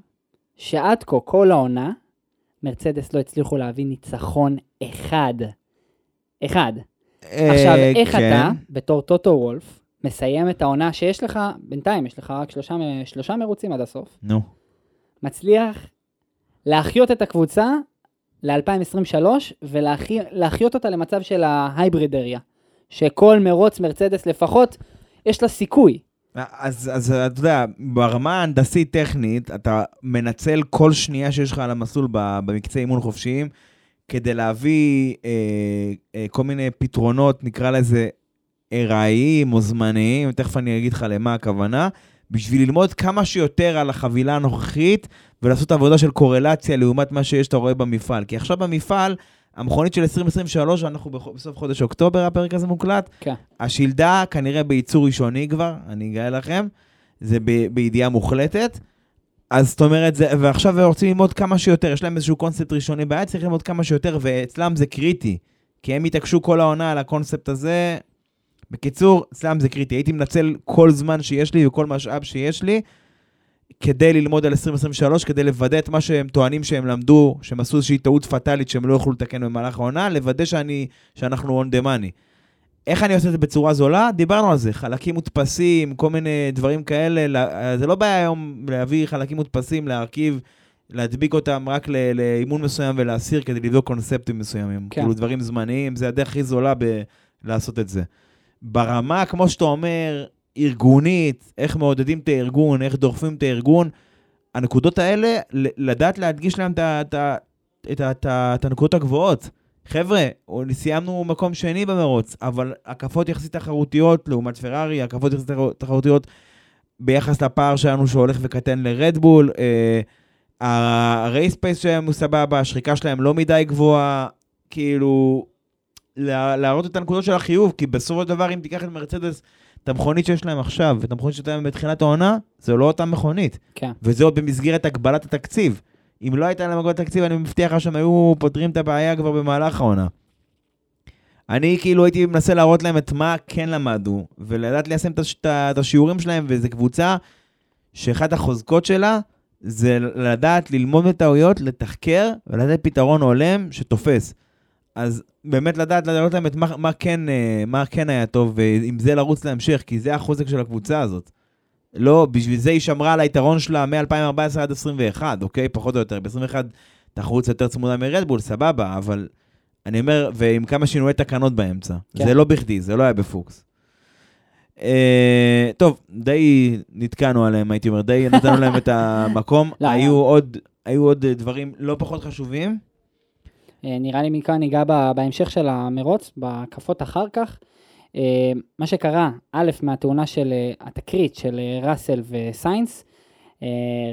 שעד כה, כל העונה, מרצדס לא הצליחו להביא ניצחון אחד. אחד. עכשיו, אה, איך כן. אתה, בתור טוטו וולף, מסיים את העונה שיש לך, בינתיים יש לך רק שלושה, שלושה מרוצים עד הסוף, נו. מצליח להחיות את הקבוצה ל-2023 ולהחיות אותה למצב של ההייברידריה. שכל מרוץ מרצדס לפחות, יש לה סיכוי. אז, אז אתה יודע, ברמה ההנדסית-טכנית, אתה מנצל כל שנייה שיש לך על המסלול במקצה אימון חופשיים, כדי להביא אה, אה, כל מיני פתרונות, נקרא לזה ארעיים או זמניים, תכף אני אגיד לך למה הכוונה, בשביל ללמוד כמה שיותר על החבילה הנוכחית, ולעשות עבודה של קורלציה לעומת מה שיש, אתה רואה במפעל. כי עכשיו במפעל, המכונית של 2023, אנחנו בסוף חודש אוקטובר, הפרק הזה מוקלט, כן. השלדה כנראה בייצור ראשוני כבר, אני אגלה לכם, זה ב- בידיעה מוחלטת. אז זאת אומרת, זה, ועכשיו הם רוצים ללמוד כמה שיותר, יש להם איזשהו קונספט ראשוני ביד, צריך ללמוד כמה שיותר, ואצלם זה קריטי. כי הם התעקשו כל העונה על הקונספט הזה. בקיצור, אצלם זה קריטי. הייתי מנצל כל זמן שיש לי וכל משאב שיש לי, כדי ללמוד על 2023, כדי לוודא את מה שהם טוענים שהם למדו, שהם עשו איזושהי טעות פטאלית שהם לא יוכלו לתקן במהלך העונה, לוודא שאני, שאנחנו on the money. איך אני עושה את זה בצורה זולה? דיברנו על זה, חלקים מודפסים, כל מיני דברים כאלה. זה לא בעיה היום להביא חלקים מודפסים, להרכיב, להדביק אותם רק לאימון מסוים ולהסיר כדי לבדוק קונספטים מסוימים. כן. כאילו דברים זמניים, זה הדרך הכי זולה ב- לעשות את זה. ברמה, כמו שאתה אומר, ארגונית, איך מעודדים את הארגון, איך דוחפים את הארגון, הנקודות האלה, לדעת להדגיש להם את הנקודות הגבוהות. חבר'ה, סיימנו מקום שני במרוץ, אבל הקפות יחסית תחרותיות לעומת פרארי, הקפות יחסית תחר- תחרותיות ביחס לפער שלנו שהולך וקטן לרדבול, אה, הרייספייס שלהם הוא סבבה, השחיקה שלהם לא מדי גבוהה, כאילו, לה- להראות את הנקודות של החיוב, כי בסופו של דבר, אם תיקח את מרצדס, את המכונית שיש להם עכשיו, ואת המכונית שהייתה להם בתחילת העונה, זה לא אותה מכונית. כן. וזה עוד במסגרת הגבלת התקציב. אם לא הייתה להם הגבלת תקציב, אני מבטיח לך שהם היו פותרים את הבעיה כבר במהלך העונה. אני כאילו הייתי מנסה להראות להם את מה כן למדו, ולדעת ליישם את השיעורים שלהם, וזו קבוצה שאחת החוזקות שלה זה לדעת ללמוד מטעויות, לתחקר ולתת פתרון הולם שתופס. אז באמת לדעת להראות להם את מה, מה, כן, אה, מה כן היה טוב, ועם זה לרוץ להמשך, כי זה החוזק של הקבוצה הזאת. לא, בשביל זה היא שמרה על היתרון שלה מ-2014 עד 21, אוקיי? פחות או יותר. ב-21 תחרות יותר צמודה מרדבול, סבבה, אבל אני אומר, ועם כמה שינויי תקנות באמצע. כן. זה לא בכדי, זה לא היה בפוקס. אה, טוב, די נתקענו עליהם, הייתי אומר, די נתנו להם את המקום. לא, היו, לא. עוד, היו עוד דברים לא פחות חשובים. אה, נראה לי מכאן ניגע בהמשך של המרוץ, בהקפות אחר כך. אה, מה שקרה, א', מהתאונה של אה, התקרית של ראסל וסיינס,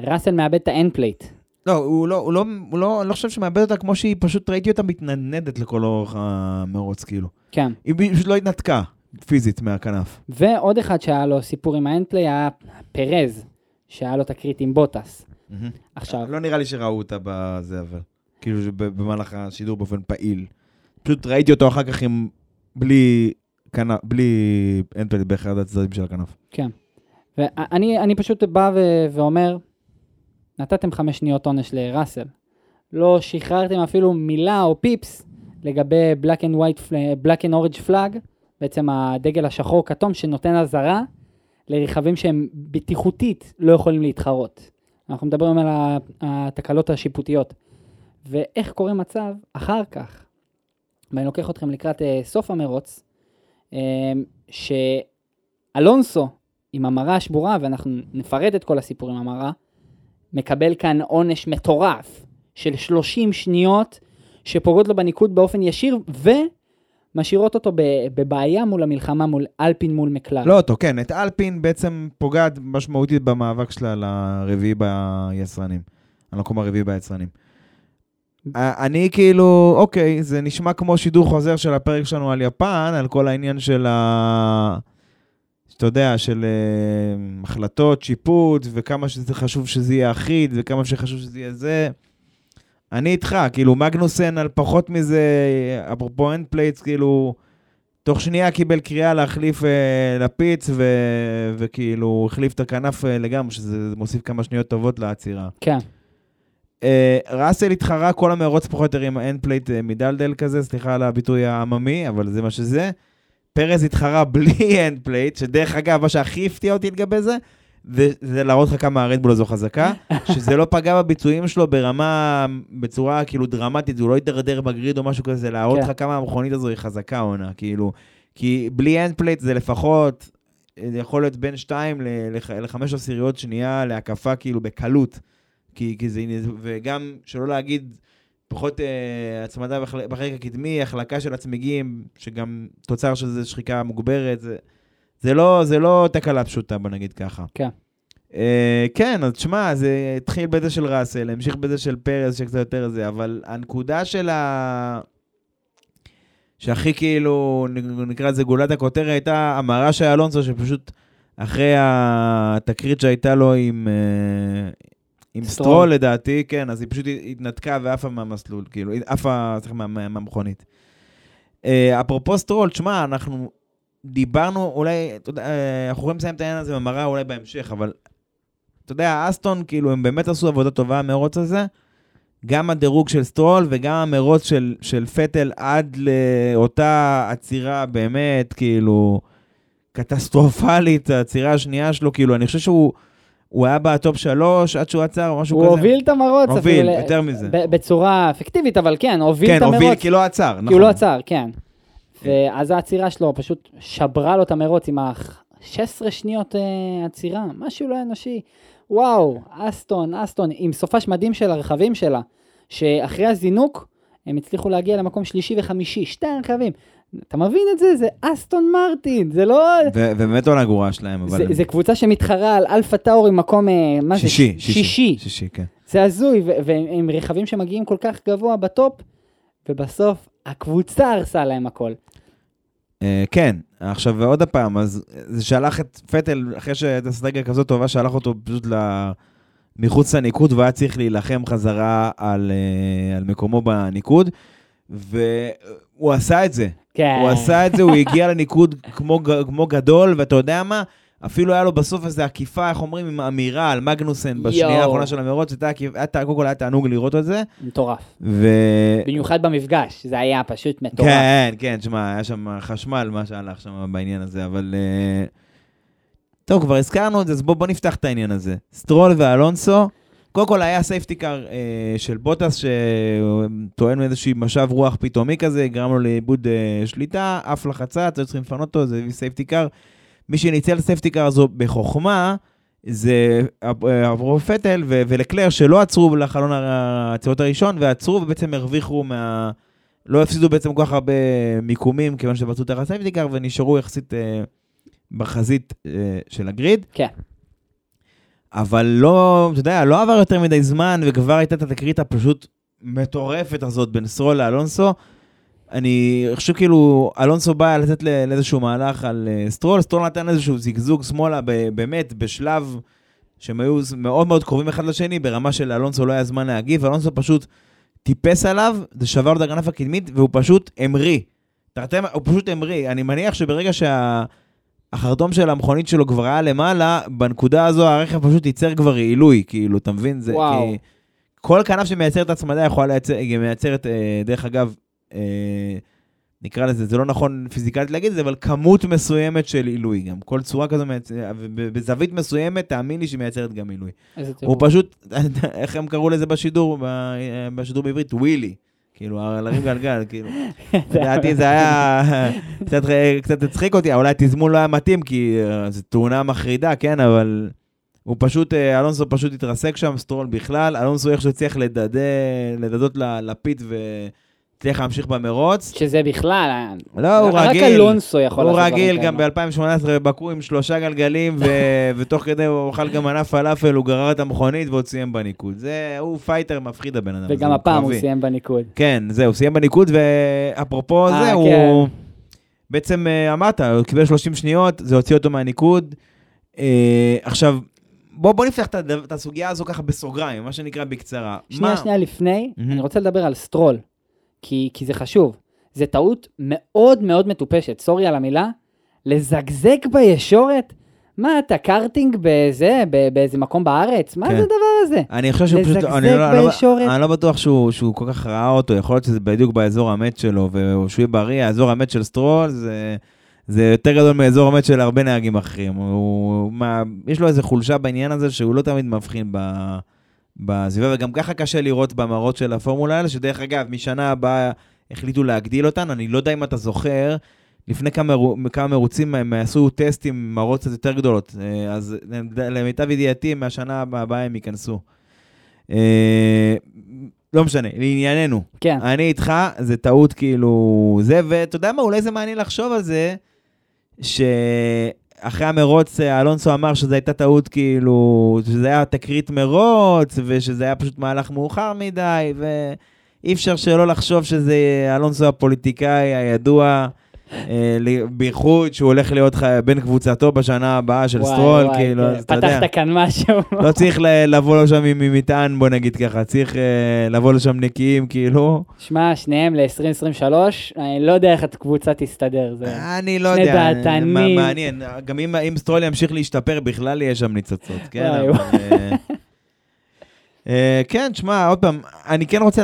ראסל מאבד את ה end plate. לא, הוא לא, הוא לא, הוא לא, אני לא חושב שהוא מאבד אותה כמו שהיא, פשוט ראיתי אותה מתנדנדת לכל אורך המרוץ, כאילו. כן. היא פשוט לא התנתקה פיזית מהכנף. ועוד אחד שהיה לו סיפור עם האנד פליי היה פרז, שהיה לו תקרית עם בוטס. עכשיו, לא נראה לי שראו אותה בזה, אבל. כאילו, במהלך השידור באופן פעיל. פשוט ראיתי אותו אחר כך עם... בלי כנף, בלי אנפלד באחד הצדדים של הכנף. כן. ואני אני פשוט בא ו- ואומר, נתתם חמש שניות עונש לראסל. לא שחררתם אפילו מילה או פיפס לגבי black and white, black and orange flag, בעצם הדגל השחור כתום שנותן אזהרה לרכבים שהם בטיחותית לא יכולים להתחרות. אנחנו מדברים על התקלות השיפוטיות. ואיך קורה מצב אחר כך, ואני לוקח אתכם לקראת אה, סוף המרוץ, אה, שאלונסו עם המרה השבורה, ואנחנו נפרט את כל הסיפור עם המרה, מקבל כאן עונש מטורף של 30 שניות שפוגעות לו בניקוד באופן ישיר ומשאירות אותו ב- בבעיה מול המלחמה מול אלפין מול מקלר. לא אותו, כן, את אלפין בעצם פוגעת משמעותית במאבק שלה על הרביעי ביצרנים. על המקום הרביעי ביצרנים. א- אני כאילו, אוקיי, זה נשמע כמו שידור חוזר של הפרק שלנו על יפן, על כל העניין של ה... שאתה יודע, של uh, החלטות, שיפוט, וכמה שזה חשוב שזה יהיה אחיד, וכמה שחשוב שזה יהיה זה. אני איתך, כאילו, מגנוסן על פחות מזה, אפרופו end plates, כאילו, תוך שנייה קיבל קריאה להחליף אה, ל pits, ו... וכאילו, החליף את הכנף אה, לגמרי, שזה מוסיף כמה שניות טובות לעצירה. כן, אה, ראסל התחרה כל המרוץ פחות או יותר עם ה end plate אה, מדלדל כזה, סליחה על הביטוי העממי, אבל זה מה שזה. פרז התחרה בלי end plate, שדרך אגב, מה שהכי הפתיע אותי לגבי זה, זה, זה להראות לך כמה הרדבול הזו חזקה, שזה לא פגע בביצועים שלו ברמה, בצורה כאילו דרמטית, הוא לא הידרדר ב grid או משהו כזה, זה להראות כן. לך כמה המכונית הזו היא חזקה עונה, כאילו, כי בלי end plate זה לפחות, אה, יכול להיות בין 2 ל-5 עשיריות שנייה להקפה כאילו בקלות, כי, כי זה, וגם שלא להגיד, פחות אה, הצמדה בחל- בחלק הקדמי, שחיקה של הצמיגים, שגם תוצר של זה שחיקה מוגברת, זה, זה, לא, זה לא תקלה פשוטה, בוא נגיד ככה. כן. אה, כן, אז תשמע, זה התחיל בזה של ראסל, המשיך בזה של פרס, שקצת יותר זה, אבל הנקודה של ה... שהכי כאילו, נקרא לזה גולת הכותרת, הייתה המראה של אלונסו, שפשוט אחרי התקרית שהייתה לו עם, אה, עם סטרול. סטרול, לדעתי, כן, אז היא פשוט התנתקה ועפה מהמסלול, כאילו, עפה, סליחה, מה- מה- מהמכונית. אה, אפרופו סטרול, תשמע, אנחנו דיברנו, אולי, אתה יודע, אה, אנחנו יכולים לסיים את העניין הזה במראה אולי בהמשך, אבל אתה יודע, אסטון, כאילו, הם באמת עשו עבודה טובה המרוץ הזה. גם הדירוג של סטרול וגם המרוץ של, של פטל עד לאותה עצירה באמת, כאילו, קטסטרופלית, העצירה השנייה שלו, כאילו, אני חושב שהוא הוא היה ב top שלוש עד שהוא עצר או משהו כזה. הוביל את המרוץ הוביל, אפילו יותר מזה. ב- בצורה פיקטיבית, אבל כן, הוביל כן, את המרוץ. הוביל כי לא עצר, נכון. כי הוא לא עצר, כן. ואז העצירה שלו פשוט שברה לו את המרוץ עם ה-16 שניות אה, עצירה, משהו לא אנושי. וואו, אסטון, אסטון, עם סופש מדהים של הרכבים שלה, שאחרי הזינוק הם הצליחו להגיע למקום שלישי וחמישי, שתי רכבים. אתה מבין את זה? זה אסטון מרטין, זה לא... ובאמת לא לגורה שלהם, אבל... זה, הם- זה קבוצה שמתחרה על אלפה טאור עם מקום, אה, זה? שישי, שישי. שישי. כן. זה הזוי, ועם רכבים שמגיעים כל כך גבוה בטופ, ובסוף הקבוצה הרסה להם הכל. אה, כן, עכשיו ועוד פעם, אז זה שלח את פטל, אחרי שהייתה אסטרטגיה כזאת טובה, שלח אותו פשוט ל... מחוץ לניקוד, והיה צריך להילחם חזרה על, אה, על מקומו בניקוד, והוא עשה את זה. כן. הוא עשה את זה, הוא הגיע לניקוד כמו, כמו גדול, ואתה יודע מה? אפילו היה לו בסוף איזו עקיפה, איך אומרים, עם אמירה על מגנוסן בשנייה. האחרונה של המרוץ, הייתה קודם כל היה תענוג לראות את זה, מטורף. ו... במיוחד במפגש, זה היה פשוט מטורף. כן, כן, תשמע, היה שם חשמל, מה שהלך שם בעניין הזה, אבל... אה, טוב, כבר הזכרנו את זה, אז בואו בוא נפתח את העניין הזה. סטרול ואלונסו, קודם כל היה safety car אה, של בוטס, שטוען מאיזשהו משב רוח פתאומי כזה, גרם לו לאיבוד אה, שליטה, עף לחצץ, היו צריכים לפנות אותו, זה safety car. מי שניצל את ה safety car הזו בחוכמה, זה אה, עבור פטל ו- ולקלר שלא עצרו לחלון העצירות הראשון, ועצרו ובעצם הרוויחו מה... לא הפסידו בעצם כל כך הרבה מיקומים, כיוון שביצעו תחת safety car, ונשארו יחסית אה, בחזית אה, של ה grid. כן. אבל לא, אתה יודע, לא עבר יותר מדי זמן, וכבר הייתה את התקרית הפשוט מטורפת הזאת בין סטרול לאלונסו. אני חושב כאילו, אלונסו בא לתת לאיזשהו מהלך על אה, סטרול, סטרול נתן איזשהו זיגזוג שמאלה, באמת, בשלב שהם היו מאוד מאוד קרובים אחד לשני, ברמה של אלונסו לא היה זמן להגיב, אלונסו פשוט טיפס עליו, זה שבר לו את הכנף הקדמית, והוא פשוט המריא. הוא פשוט המריא. אני מניח שברגע שהחרטום של המכונית שלו כבר היה למעלה, בנקודה הזו הרכב פשוט ייצר כבר עילוי, כאילו, אתה מבין? זה וואו. כי... כל כנף שמייצרת הצמדה יכולה לייצר, היא מייצרת, אה, דרך אגב, אה, נקרא לזה, זה לא נכון פיזיקלית להגיד את זה, אבל כמות מסוימת של עילוי גם. כל צורה כזו, מייצ- וב- בזווית מסוימת, תאמין לי שהיא מייצרת גם עילוי. איזה הוא. פשוט, איך הם קראו לזה בשידור, ב- בשידור בעברית? wheelie. כאילו, להרים גלגל, כאילו. לדעתי זה היה, קצת, קצת הצחיק אותי, אולי התזמון לא היה מתאים, כי אה, זו תאונה מחרידה, כן, אבל הוא פשוט, אה, אלונסו פשוט התרסק שם, סטרול בכלל, אלונסו איכשהו הצליח לדדות לפיט והצליח להמשיך במרוץ. שזה בכלל, לא, הוא רק רגיל. אלונסו יכול הוא לעשות דברים רגיל, גם כאלה. ב-2018 בבאקו עם שלושה גלגלים, ו- ותוך כדי הוא אכל גם מנה פלאפל, הוא גרר את המכונית והוא סיים בניקוד. זה, הוא fighter מפחיד הבן אדם וגם הוא הפעם הוא קרבי. סיים בניקוד. כן, זהו, סיים בניקוד, ואפרופו אה, זה, כן. הוא... בעצם אה, אמרת, הוא קיבל 30 שניות, זה הוציא אותו מהניקוד. אה, עכשיו, בוא, בוא נפתח את, הדבר, את הסוגיה הזו ככה בסוגריים, מה שנקרא בקצרה. שנייה, מה? שנייה לפני, מהמם. אני רוצה לדבר על סטרול, כי, כי זה חשוב. זה טעות מאוד מאוד מטופשת, sorry על המילה, לזגזג בישורת? מה, אתה קארטינג בזה, באיזה מקום בארץ? מה כן. זה הדבר הזה? אני חושב שהוא פשוט, לזגזג אני לא, אני לא, בישורת. אני לא בטוח שהוא, שהוא כל כך ראה אותו, יכול להיות שזה בדיוק באזור המת שלו, ושהוא יהיה בריא, האזור המת של סטרול זה, זה יותר גדול מאזור המת של הרבה נהגים אחרים. הוא, מה, יש לו איזו חולשה בעניין הזה שהוא לא תמיד מבחין ב, בסביבה, וגם ככה קשה לראות במראות של הפורמולה האלה, שדרך אגב, משנה הבאה החליטו להגדיל אותן, אני לא יודע אם אתה זוכר, לפני כמה, כמה מרוצים הם עשו טסט עם מראות קצת יותר גדולות, אה, אז למיטב ידיעתי, מהשנה הבאה הם ייכנסו. אה, לא משנה, לענייננו. כן, אני איתך, זה טעות כאילו... זה, ואתה יודע מה, אולי זה מעניין לחשוב על זה, שאחרי המרוץ אה, אלונסו אמר שזו הייתה טעות כאילו, שזה היה תקרית מרוץ, ושזה היה פשוט מהלך מאוחר מדי, ואי אפשר שלא לחשוב שזה אלונסו הפוליטיקאי הידוע, אה, בייחוד שהוא הולך להיות בן קבוצתו בשנה הבאה של סטרול, כאילו, כן, אתה יודע. פתחת כאן משהו. לא צריך לבוא לשם עם עם מטען, בוא נגיד ככה, צריך אה, לבוא לשם נקיים, כאילו. שמע, שניהם ל-2023, אני לא יודע איך הקבוצה תסתדר. אני לא שני יודע, דעתנים. מעניין. גם אם אם סטרול ימשיך להשתפר, בכלל יהיה שם ניצוצות, כן? וואי, אבל... אה, אה, כן, שמע, עוד פעם, אני כן רוצה,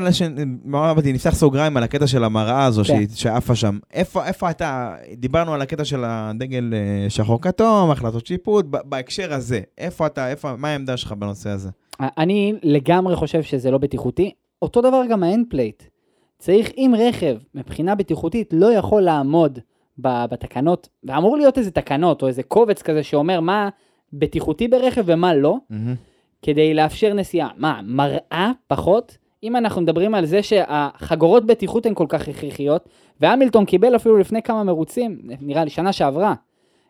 אמרתי, נפתח סוגריים על הקטע של המראה הזו כן. שעפה שם. איפה אתה, דיברנו על הקטע של הדגל אה, שחור כתום, החלטות שיפוט, בהקשר הזה, איפה אתה, מה העמדה שלך בנושא הזה? אני לגמרי חושב שזה לא בטיחותי. אותו דבר גם ה end plate. צריך, אם רכב מבחינה בטיחותית לא יכול לעמוד בתקנות, ואמור להיות איזה תקנות או איזה קובץ כזה שאומר מה בטיחותי ברכב ומה לא, כדי לאפשר נסיעה. מה, מראה פחות? אם אנחנו מדברים על זה שהחגורות בטיחות הן כל כך הכרחיות, והמילטון קיבל אפילו לפני כמה מרוצים, נראה לי שנה שעברה,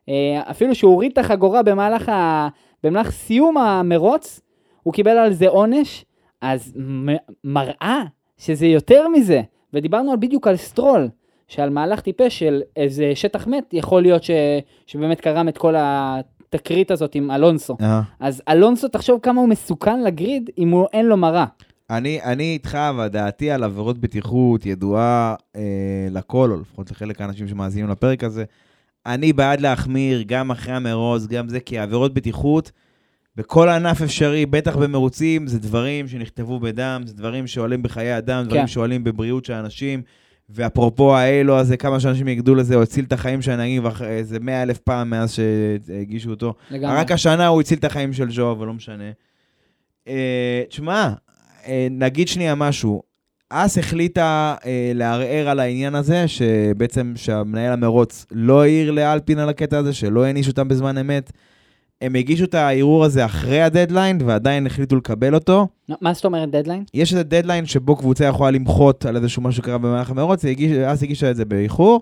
אה, אפילו שהוא הוריד את החגורה במהלך, ה... במהלך סיום המרוץ, הוא קיבל על זה עונש, אז מ- מראה שזה יותר מזה. ודיברנו על, בדיוק על סטרול, שעל מהלך טיפש של איזה שטח מת, יכול להיות ש... שבאמת קרם את כל התקרית הזאת עם אלונסו. אה. אז אלונסו, תחשוב כמה הוא מסוכן לגריד אם הוא אין לו מראה. אני, אני איתך, ודעתי על עבירות בטיחות ידועה אה, לכל, או לפחות לחלק האנשים שמאזינים לפרק הזה. אני בעד להחמיר גם אחרי המרוץ, גם זה, כי עבירות בטיחות בכל ענף אפשרי, בטח במרוצים, זה דברים שנכתבו בדם, זה דברים שעולים בחיי אדם, דברים כן. שעולים בבריאות של אנשים. ואפרופו האלו הזה, כמה שאנשים יגדו לזה, הוא הציל את החיים של הנהגים איזה מאה אלף פעם מאז שהגישו אותו. לגמרי. רק השנה הוא הציל את החיים של ג'ו, אבל לא משנה. אה, תשמע, אה, נגיד שנייה משהו. אס החליטה אה, לערער על העניין הזה, שבעצם שהמנהל המרוץ לא העיר לאלפין על הקטע הזה, שלא העניש אותם בזמן אמת. הם הגישו את הערעור הזה אחרי הדדליין, ועדיין החליטו לקבל אותו. מה זאת אומרת דדליין? יש איזה דדליין שבו קבוצה יכולה למחות על איזשהו משהו שקרה במהלך המרוץ, אז הגישה את זה באיחור.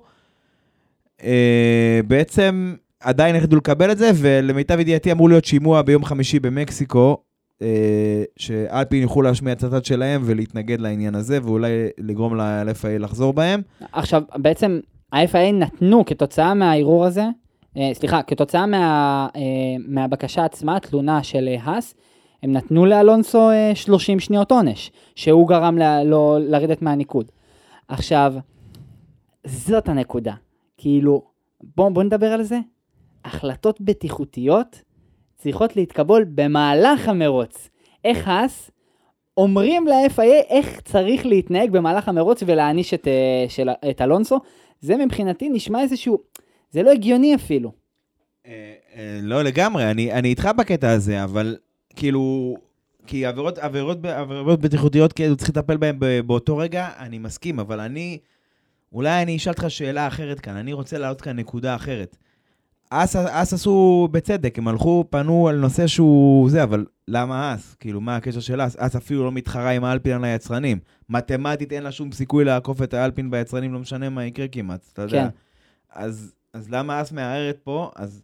אה, בעצם עדיין החליטו לקבל את זה, ולמיטב ידיעתי אמור להיות שימוע ביום חמישי במקסיקו, אה, שאלפין יוכלו להשמיע את הצד שלהם ולהתנגד לעניין הזה, ואולי לגרום ל-FIA לחזור בהם. עכשיו, בעצם ה-FIA נתנו כתוצאה מהערעור הזה, סליחה, כתוצאה מה, אה, מהבקשה עצמה, תלונה של אה, האס, הם נתנו לאלונסו אה, 30 שניות עונש, שהוא גרם ל- לו לרדת מהניקוד. עכשיו, זאת הנקודה. כאילו, בואו בוא נדבר על זה. החלטות בטיחותיות צריכות להתקבל במהלך המרוץ. איך האס אומרים ל-FIA איך צריך להתנהג במהלך המרוץ ולהעניש את, אה, את אלונסו, זה מבחינתי נשמע איזשהו, זה לא הגיוני אפילו. אה, אה, לא לגמרי, אני, איתך בקטע הזה, אבל כאילו, כי עבירות, עבירות, עבירות בטיחותיות כאילו צריך לטפל בהן באותו רגע, אני מסכים, אבל אני, אולי אני אשאל אותך שאלה אחרת כאן, אני רוצה להעלות כאן נקודה אחרת. אס, אס עשו בצדק, הם הלכו, פנו על נושא שהוא זה, אבל למה אס? כאילו, מה הקשר של אס? אס אפילו לא מתחרה עם האלפין על היצרנים. מתמטית אין לה שום סיכוי לעקוף את האלפין ביצרנים, לא משנה מה יקרה כמעט, אתה יודע. כן. אז, אז למה האס מערערת פה? אז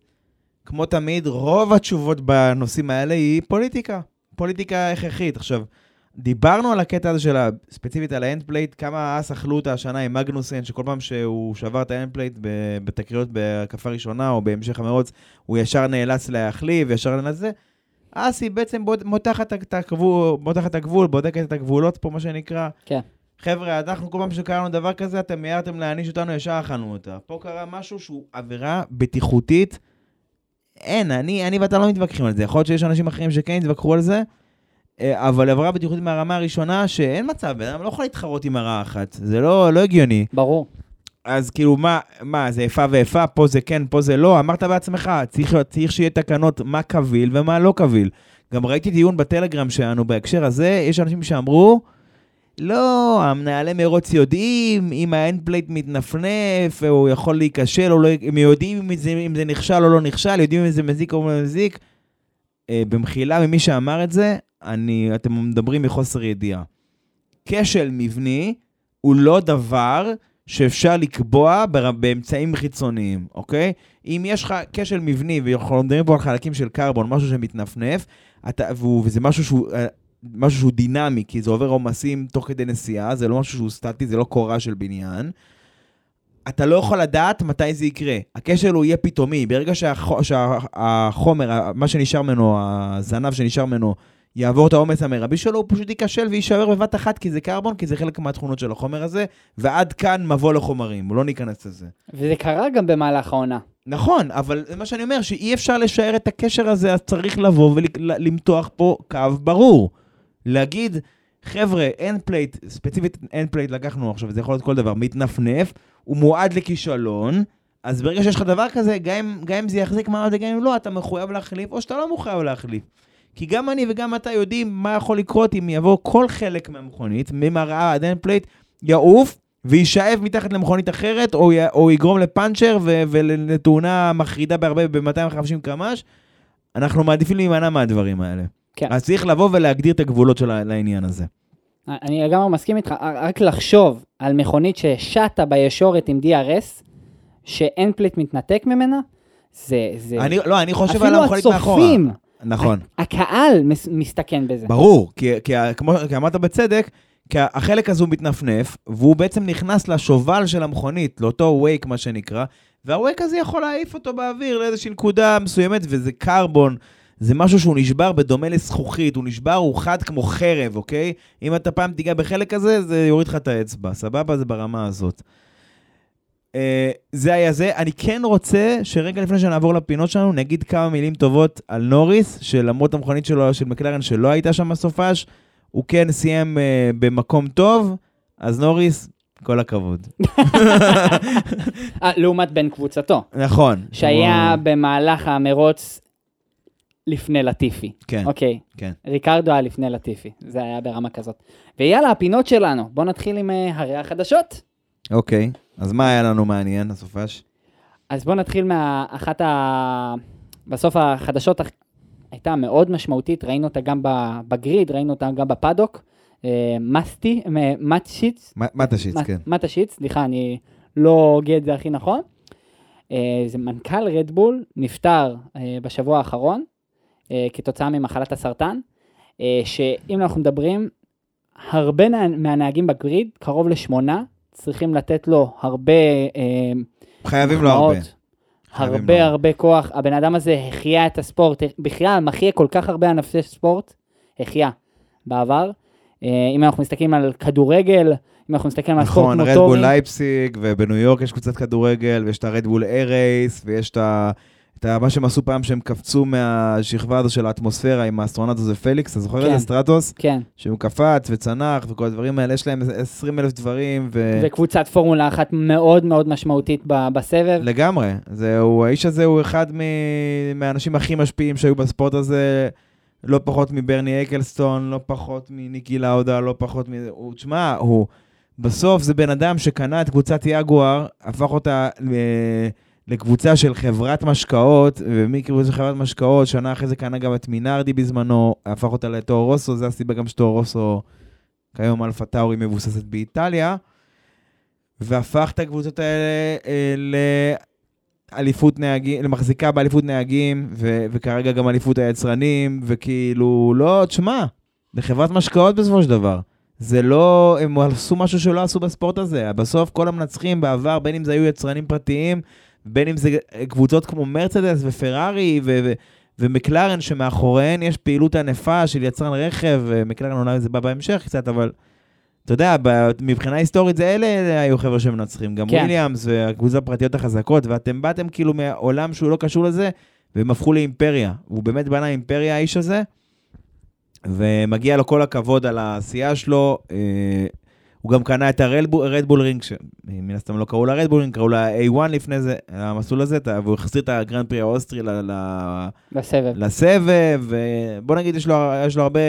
כמו תמיד, רוב התשובות בנושאים האלה היא פוליטיקה. פוליטיקה הכרחית. עכשיו, דיברנו על הקטע הזה של, ה- ספציפית על ה end plate, כמה האס אכלו אותה השנה עם מגנוסן, שכל פעם שהוא שבר את ה end plate ב- בתקריות בהקפה ראשונה או בהמשך המרוץ, הוא ישר נאלץ להחליף, ישר נאלץ זה. האס היא בעצם מותחת את הגבול, בודקת את הגבולות פה, מה שנקרא. כן. חבר'ה, אנחנו כל פעם שקרה לנו דבר כזה, אתם מיהרתם להעניש אותנו, ישר אכלנו אותה. פה קרה משהו שהוא עבירה בטיחותית. אין, אני, אני ואתה לא מתווכחים על זה. יכול להיות שיש אנשים אחרים שכן יתווכחו על זה, אה, אבל עבירה בטיחותית מהרמה הראשונה, שאין מצב, בן אדם לא יכול להתחרות עם הרעה אחת. זה לא, לא הגיוני. ברור. אז כאילו, מה, מה, זה איפה ואיפה, פה זה כן, פה זה לא, אמרת בעצמך, צריך, צריך שיהיה תקנות מה קביל ומה לא קביל. גם ראיתי דיון בטלגרם שלנו בהקשר הזה, יש אנשים שאמרו, לא, המנהלי מרוץ יודעים אם ה end plate מתנפנף, הוא יכול להיכשל, לא, הם יודעים אם זה, אם זה נכשל או לא נכשל, יודעים אם זה מזיק או לא מזיק. אה, במחילה ממי שאמר את זה, אני, אתם מדברים מחוסר ידיעה. כשל מבני הוא לא דבר שאפשר לקבוע באמצעים חיצוניים, אוקיי? אם יש לך כשל מבני, ואנחנו מדברים פה על חלקים של קרבון, משהו שמתנפנף, אתה, וזה משהו שהוא, אה, משהו שהוא דינמי, כי זה עובר עומסים תוך כדי נסיעה, זה לא משהו שהוא סטטי, זה לא קורה של בניין. אתה לא יכול לדעת מתי זה יקרה. הכשל הוא יהיה פתאומי. ברגע שהח- שהחומר, ה- מה שנשאר ממנו, הזנב שנשאר ממנו, יעבור את העומס המרבי שלו, הוא פשוט ייכשל ויישאר בבת אחת, כי זה קרבון, כי זה חלק מהתכונות של החומר הזה, ועד כאן מבוא לחומרים, לא ניכנס לזה. וזה קרה גם במהלך העונה. נכון, אבל זה מה שאני אומר, שאי אפשר לשער את הקשר הזה, אז צריך לבוא ולמתוח פה קו ברור. להגיד, חבר'ה, end plate, ספציפית end plate לקחנו עכשיו, זה יכול להיות כל דבר, מתנפנף, הוא מועד לכישלון, אז ברגע שיש לך דבר כזה, גם אם, גם אם זה יחזיק מעמד וגם אם לא, אתה מחויב להחליף, או שאתה לא מחויב להחליף. כי גם אני וגם אתה יודעים מה יכול לקרות אם יבוא כל חלק מהמכונית, ממראה עד end plate, יעוף ויישאב מתחת למכונית אחרת, או, י, או יגרום לפאנצ'ר ו, ולתאונה מחרידה בהרבה, ב-250 קמ"ש, אנחנו מעדיפים להימנע מהדברים האלה. כן. אז צריך לבוא ולהגדיר את הגבולות של ה- לעניין הזה. אני לגמרי מסכים איתך, רק לחשוב על מכונית ששטה בישורת עם DRS, שאין פליט מתנתק ממנה, זה... זה... אני, לא, אני חושב על אפילו המכונית מאחורה. הצופים, נכון. הקהל מס- מסתכן בזה. ברור, כי, כי כמו כי אמרת בצדק, כי החלק הזה הוא מתנפנף, והוא בעצם נכנס לשובל של המכונית, לאותו וייק מה שנקרא, והווייק הזה יכול להעיף אותו באוויר לאיזושהי נקודה מסוימת, וזה קרבון, זה משהו שהוא נשבר בדומה לזכוכית, הוא נשבר, הוא חד כמו חרב, אוקיי? אם אתה פעם תיגע בחלק הזה, זה יוריד לך את האצבע, סבבה? זה ברמה הזאת. Uh, זה היה זה. אני כן רוצה שרגע לפני שנעבור לפינות שלנו, נגיד כמה מילים טובות על נוריס, שלמרות המכונית שלו, של מקלרן, שלא הייתה שם בסופש, הוא כן סיים uh, במקום טוב, אז נוריס, כל הכבוד. אה, לעומת בן קבוצתו, נכון. שהיה במהלך המרוץ לפני לטיפי. כן, אוקיי, כן. ריקרדו היה לפני לטיפי, זה היה ברמה כזאת. ויאללה, הפינות שלנו, בואו נתחיל עם אה, הרי החדשות. אוקיי, אז מה היה לנו מעניין, הסופש? אז בואו נתחיל מאחת ה... בסוף החדשות הח- הייתה מאוד משמעותית, ראינו אותה גם בגריד, ראינו אותה גם בפאדוק. אה, מסטי, מטשיץ, תשיץ, כן. מטשיץ, סליחה, אני לא הוגה את זה הכי נכון. אה, זה מנכ"ל רדבול נפטר בשבוע האחרון כתוצאה ממחלת הסרטן, אה, שאם אנחנו מדברים, הרבה מה- מהנהגים בגריד, קרוב לשמונה, צריכים לתת לו הרבה אה, חייבים לו הרבה. הרבה. הרבה כוח, הבן אדם הזה החיה את הספורט, בכלל מחיה כל כך הרבה ענפי ספורט, החיה בעבר. אה, אם אנחנו מסתכלים על כדורגל, אם אנחנו מסתכלים על ספורט נכון, מוטורי, רדבול לייפסיק, ובניו יורק יש קבוצת כדורגל, ויש את הרדבול איירייס, ויש את ה... את מה שהם עשו פעם, שהם קפצו מהשכבה הזו של האטמוספירה עם האסטרונאוט הזה פליקס, אתה זוכר את כן. זה, סטרטוס? כן, שהוא קפץ וצנח וכל הדברים האלה, יש להם 20 אלף דברים, ו... וקבוצת פורמולה אחת מאוד מאוד משמעותית ב- בסבב. לגמרי. זהו, האיש הזה הוא אחד מ... מהאנשים הכי משפיעים שהיו בספורט הזה, לא פחות מברני אקלסטון, לא פחות מניקי לאודה, לא פחות מ... הוא, תשמע, הוא... בסוף זה בן אדם שקנה את קבוצת יגואר, הפך אותה ל... לקבוצה של חברת משקאות, ומקבוצה של חברת משקאות, שנה אחרי זה קנה גם את מינרדי בזמנו, הפך אותה לטורו רוסו, זה הסיבה גם שטורו רוסו כיום אלפה טאורי מבוססת באיטליה, והפך את הקבוצות האלה אה, לאליפות נהגים, למחזיקה באליפות נהגים, ו- וכרגע גם אליפות היצרנים, וכאילו, לא, תשמע, זה חברת משקאות בסופו של דבר. זה לא, הם עשו משהו שלא עשו בספורט הזה. בסוף כל המנצחים בעבר, בין אם זה היו יצרנים פרטיים, בין אם זה קבוצות כמו מרצדס ופרארי ו- ו- ומקלרן, שמאחוריהן יש פעילות ענפה של יצרן רכב, ומקלרן אולי זה בא בהמשך קצת, אבל אתה יודע, מבחינה היסטורית זה אלה, אלה היו חבר'ה שמנצחים. גם כן. וויליאמס והקבוצות הפרטיות החזקות, ואתם באתם כאילו מעולם שהוא לא קשור לזה, והם הפכו לאימפריה. הוא באמת בנה אימפריה, האיש הזה, ומגיע לו כל הכבוד על העשייה שלו. אה, הוא גם קנה את הרדבול רינג, שמן הסתם לא קראו לה רדבול רינג, קראו לה A1 לפני זה, המסלול הזה, והוא החזיר את הגרנד פרי האוסטרי ל- ל- בסבב. לסבב, ובוא נגיד, יש לו, יש לו הרבה...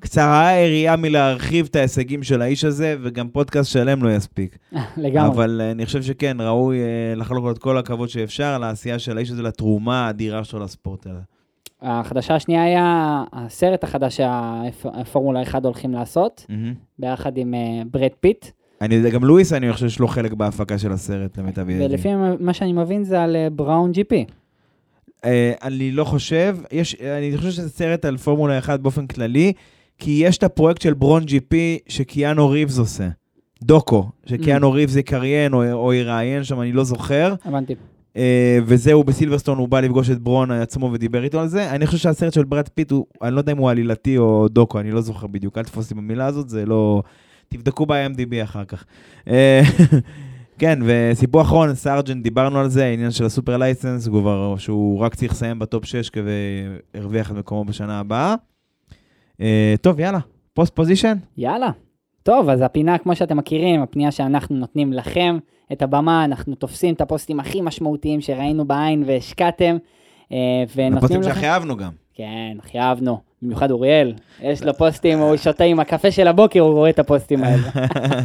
קצרה היריעה מלהרחיב את ההישגים של האיש הזה, וגם פודקאסט שלם לא יספיק. לגמרי. אבל אה, אני חושב שכן, ראוי אה, לחלוק לו את כל הכבוד שאפשר לעשייה של האיש הזה, לתרומה האדירה שלו לספורט הזה. החדשה השנייה היה הסרט החדש שהפורמולה 1 הולכים לעשות, ביחד עם אה, ברד פיט, אני יודע, גם לואיס, אני חושב שיש לו חלק בהפקה של הסרט, למיטב ידיעתי. ולפי מה שאני מבין זה על בראון GP. אני לא חושב, יש, אני חושב שזה סרט על פורמולה 1 באופן כללי, כי יש את הפרויקט של בראון GP שקיאנו ריבס עושה. דוקו, שקיאנו ריבס יקריין או, או יראיין שם, אני לא זוכר. הבנתי. אה, וזהו, בסילברסטון הוא בא לפגוש את בראון עצמו ודיבר איתו על זה. אני חושב שהסרט של ברד פיט, הוא, אני לא יודע אם הוא עלילתי או דוקו, אני לא זוכר בדיוק, אל תתפוס אותי במילה הזאת, זה לא... תבדקו ב-IMDb אחר כך. אה, כן, וסיפור אחרון, סארג'נט, דיברנו על זה, העניין של ה super license, הוא כבר, שהוא רק צריך לסיים ב top 6 כדי להרוויח את מקומו בשנה הבאה. אה, טוב, יאללה, post position? יאללה. טוב, אז הפינה, כמו שאתם מכירים, הפנייה שאנחנו נותנים לכם את הבמה, אנחנו תופסים את הפוסטים הכי משמעותיים שראינו בעין והשקעתם, אה, ונותנים הפוסטים לכם... שהכי אהבנו גם. כן, הכי אהבנו. במיוחד אוריאל, יש לו פוסטים, הוא שותה עם הקפה של הבוקר, הוא רואה את הפוסטים האלה.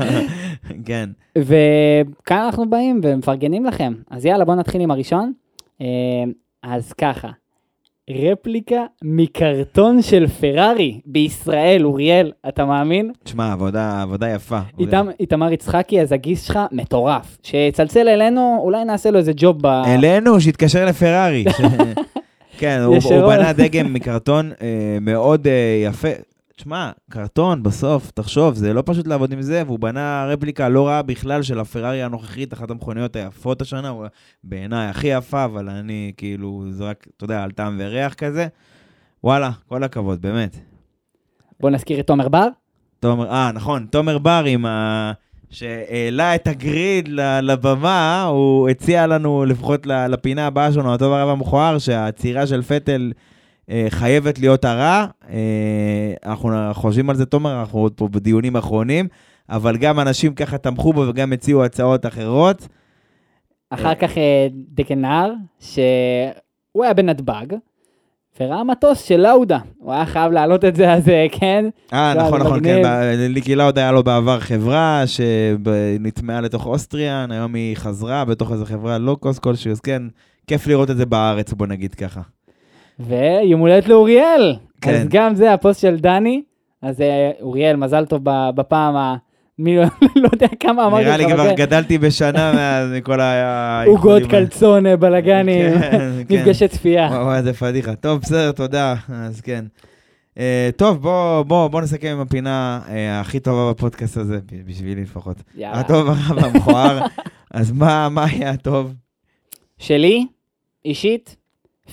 כן. וכאן אנחנו באים ומפרגנים לכם. אז יאללה, בואו נתחיל עם הראשון. אה, אז ככה, רפליקה מקרטון של פרארי בישראל, אוריאל, אתה מאמין? תשמע, עבודה, עבודה יפה. איתם, איתמר יצחקי, אז הגיס שלך מטורף. שיצלצל אלינו, אולי נעשה לו איזה ג'וב ב... אלינו, שיתקשר לפרארי. כן, הוא, הוא. בנה דגם מקרטון אה, מאוד אה, יפה. תשמע, קרטון בסוף, תחשוב, זה לא פשוט לעבוד עם זה, והוא בנה רפליקה לא רעה בכלל של הפרארי הנוכחית, אחת המכוניות היפות השנה, הוא בעיניי הכי יפה, אבל אני כאילו, זה רק, אתה יודע, על טעם וריח כזה. וואלה, כל הכבוד, באמת. בואו נזכיר את תומר בר. תומר, אה, נכון, תומר בר עם ה... שהעלה את הגריד לבמה, הוא הציע לנו, לפחות לפינה הבאה שלנו, הטוב הרב המכוער, שהעצירה של פטל חייבת להיות הרע. אה, אנחנו חושבים על זה, תומר, אנחנו עוד פה בדיונים אחרונים, אבל גם אנשים ככה תמכו בו וגם הציעו הצעות אחרות. אחר כך אה, דקנר, שהוא היה בנתב"ג, וראה מטוס של לאודה. הוא היה חייב להעלות את זה, אז אה, כן. אה, לא, נכון, נכון, כן, מגניב. ניקי לאודה היה לו בעבר חברה שנטמעה לתוך אוסטריאן, היום היא חזרה בתוך איזו חברה לואו-קוסט כלשהי, אז כן, כיף לראות את זה בארץ, בוא נגיד ככה. ויום הולדת לאוריאל. כן. אז גם זה הפוסט של דני. אז אה, אוריאל, מזל טוב בפעם ה... מי לא לא יודע כמה אמרתי לך. נראה לי כבר גדלתי בשנה מאז מכל ה... עוגות האלה. קלצונה, בלאגנים, כן, כן. מפגשי צפייה. וואו, וואי, איזה פדיחה. טוב, בסדר, תודה. אז כן. אה, טוב, בוא, בוא, בוא נסכם עם הפינה אה, הכי טובה בפודקאסט הזה, בשבילי לפחות. הטוב, הרע והמכוער. אז מה היה הטוב? שלי, אישית,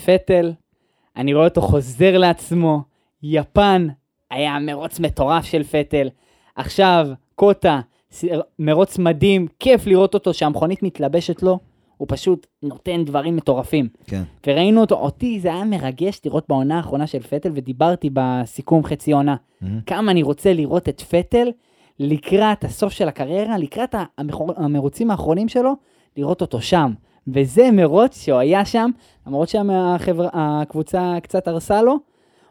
פטל, אני רואה אותו חוזר לעצמו, יפן, היה מרוץ מטורף של פטל, עכשיו, קוטה, מרוץ מדהים, כיף לראות אותו שהמכונית מתלבשת לו, הוא פשוט נותן דברים מטורפים. כן. וראינו אותו, אותי זה היה מרגש לראות בעונה האחרונה של פטל, ודיברתי בסיכום חצי עונה, מהמם. כמה אני רוצה לראות את פטל לקראת הסוף של הקריירה, לקראת המרוצים האחרונים שלו, לראות אותו שם. וזה מרוץ שהוא היה שם, למרות שהקבוצה קצת הרסה לו,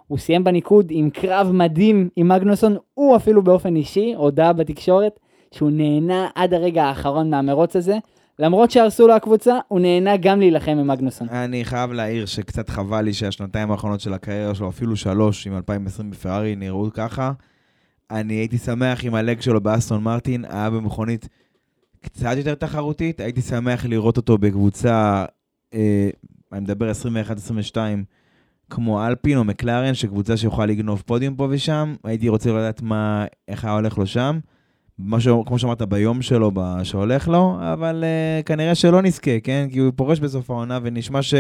הוא סיים בניקוד עם קרב מדהים עם מגנוסון, הוא אפילו באופן אישי הודה בתקשורת שהוא נהנה עד הרגע האחרון מהמרוץ הזה, למרות שהרסו לו הקבוצה, הוא נהנה גם להילחם עם מגנוסון. אני חייב להעיר שקצת חבל לי שהשנתיים האחרונות של הקריירה שלו, אפילו שלוש עם 2020 בפרארי, נראו ככה. אני הייתי שמח אם הלג שלו באסטון מרטין היה במכונית קצת יותר תחרותית. הייתי שמח לראות אותו בקבוצה, אה, אני מדבר 21-22, כמו אלפין או מקלרן, שקבוצה שיכולה לגנוב פודיום פה ושם. הייתי רוצה לדעת מה, איך היה הולך לו שם. משהו, כמו שאמרת, ביום שלו, שהולך לו, אבל uh, כנראה שלא נזכה, כן? כי הוא פורש בסוף העונה, ונשמע ש...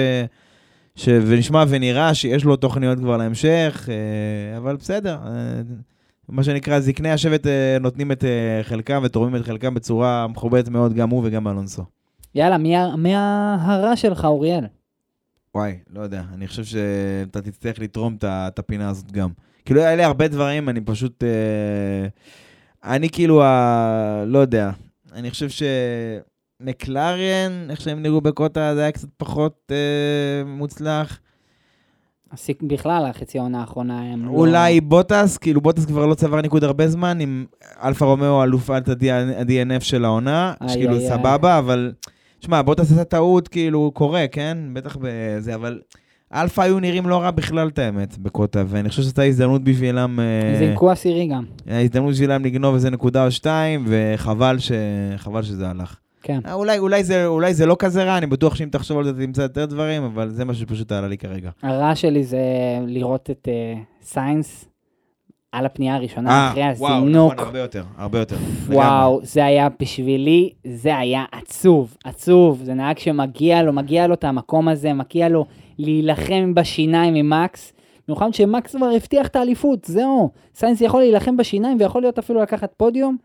ש... ונשמע ונראה שיש לו תוכניות כבר להמשך, uh, אבל בסדר. Uh, מה שנקרא, זקני השבט uh, נותנים את uh, חלקם ותורמים את חלקם בצורה מכובדת מאוד, גם הוא וגם אלונסו. יאללה, מי, ההרה שלך, אוריאל? וואי, לא יודע, אני חושב שאתה תצטרך לתרום את הפינה הזאת גם. כאילו, היה לי הרבה דברים, אני פשוט... אה, אני כאילו, ה... לא יודע, אני חושב שמקלרן, איך שהם נראו בקוטה, זה היה קצת פחות אה, מוצלח. הסיק- בכלל, החצי העונה האחרונה הם לא... אולי בוטס, כאילו בוטס כבר לא צבר ניקוד הרבה זמן, עם אלפה רומאו אלופת ה-DNF של העונה, איי, שכאילו איי, איי. סבבה, אבל... שמע, בוטס עשה טעות, כאילו, קורה, כן? בטח בזה, אבל... אלפה היו נראים לא רע בכלל, את האמת, בקוטה, ואני חושב שזו הזדמנות בשבילם... אה, זינקו עשירי גם. ההזדמנות בשבילם לגנוב איזה נקודה או שתיים, וחבל ש... שזה הלך. כן. אה, אולי, אולי, זה, אולי זה לא כזה רע, אני בטוח שאם תחשוב על זה תמצא יותר דברים, אבל זה מה שפשוט עלה לי כרגע. הרע שלי זה לראות את אה, סיינס על הפנייה הראשונה, אה, אחרי וואו, הזינוק. נכון, הרבה יותר, הרבה יותר. וואו, זה היה בשבילי, זה היה עצוב, עצוב. זה נהג שמגיע לו, מגיע לו את המקום הזה, מגיע לו להילחם בשיניים עם מקס. במיוחד שמקס כבר הבטיח את האליפות, זהו. סיינס יכול להילחם בשיניים ויכול להיות אפילו לקחת פודיום.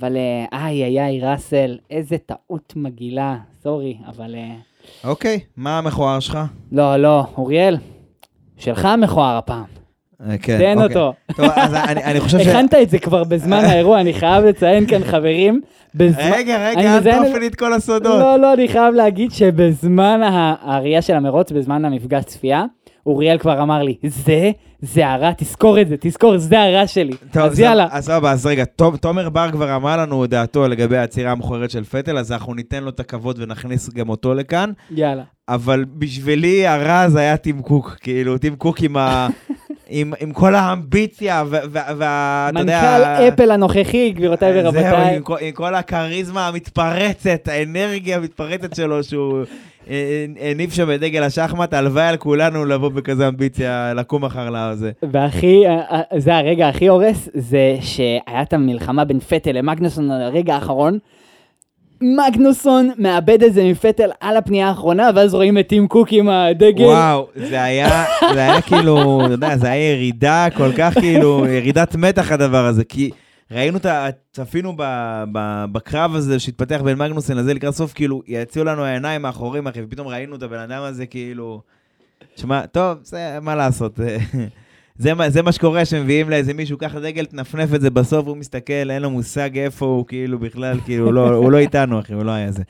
אבל אה, איי איי איי, ראסל, איזה טעות מגעילה, סורי, אבל... אה, אוקיי, מה המכוער שלך? לא, לא, אוריאל, שלך מכוער הפעם. אה, כן, תן אוקיי. אותו. טוב, אז אני, אני חושב ש... הכנת את זה כבר בזמן האירוע, אני חייב לציין כאן, חברים. בזמן... רגע, רגע, אל תאפן לי את כל הסודות. לא, לא, אני חייב להגיד שבזמן הראייה של המרוץ, בזמן המפגש צפייה, אוריאל כבר אמר לי, זה, זה הרע, תזכור את זה, תזכור, זה הרע שלי. טוב, אז יאללה. אז סבבה, אז רגע, תומר בר כבר אמר לנו את דעתו לגבי העצירה המכוערת של פטל, אז אנחנו ניתן לו את הכבוד ונכניס גם אותו לכאן, יאללה. אבל בשבילי הרע זה היה טים קוק, כאילו, טים קוק עם ה... עם, עם כל האמביציה, ואתה יודע... מנכ"ל אפל הנוכחי, גבירותיי זהו, ורבותיי. עם, כל- עם כל הכריזמה המתפרצת, האנרגיה המתפרצת שלו, שהוא אה, הניף שם את דגל השחמט, הלוואי על כולנו לבוא בכזה אמביציה, לקום אחר לזה. והכי, אה, אה, זה הרגע הכי הורס, זה שהיה את המלחמה בין פטל למגנוסון על הרגע האחרון. מגנוסון מאבד את זה מפטל על הפנייה האחרונה, ואז רואים את טים קוק עם הדגל. וואו, זה היה, זה היה כאילו, אתה יודע, זה היה ירידה כל כך כאילו, ירידת מתח הדבר הזה, כי ראינו את ה... צפינו ב, ב, בקרב הזה שהתפתח בין מגנוסן לזה לקראת סוף, כאילו, יציעו לנו העיניים מאחורים, אחי, ופתאום ראינו את הבן אדם הזה, כאילו... שמע, טוב, זה, מה לעשות. זה מה, זה מה שקורה, שמביאים לאיזה מישהו, קח דגל, תנפנף את זה בסוף, הוא מסתכל, אין לו מושג איפה הוא, כאילו, בכלל, כאילו, לא, הוא לא איתנו, אחי, הוא לא היה זה.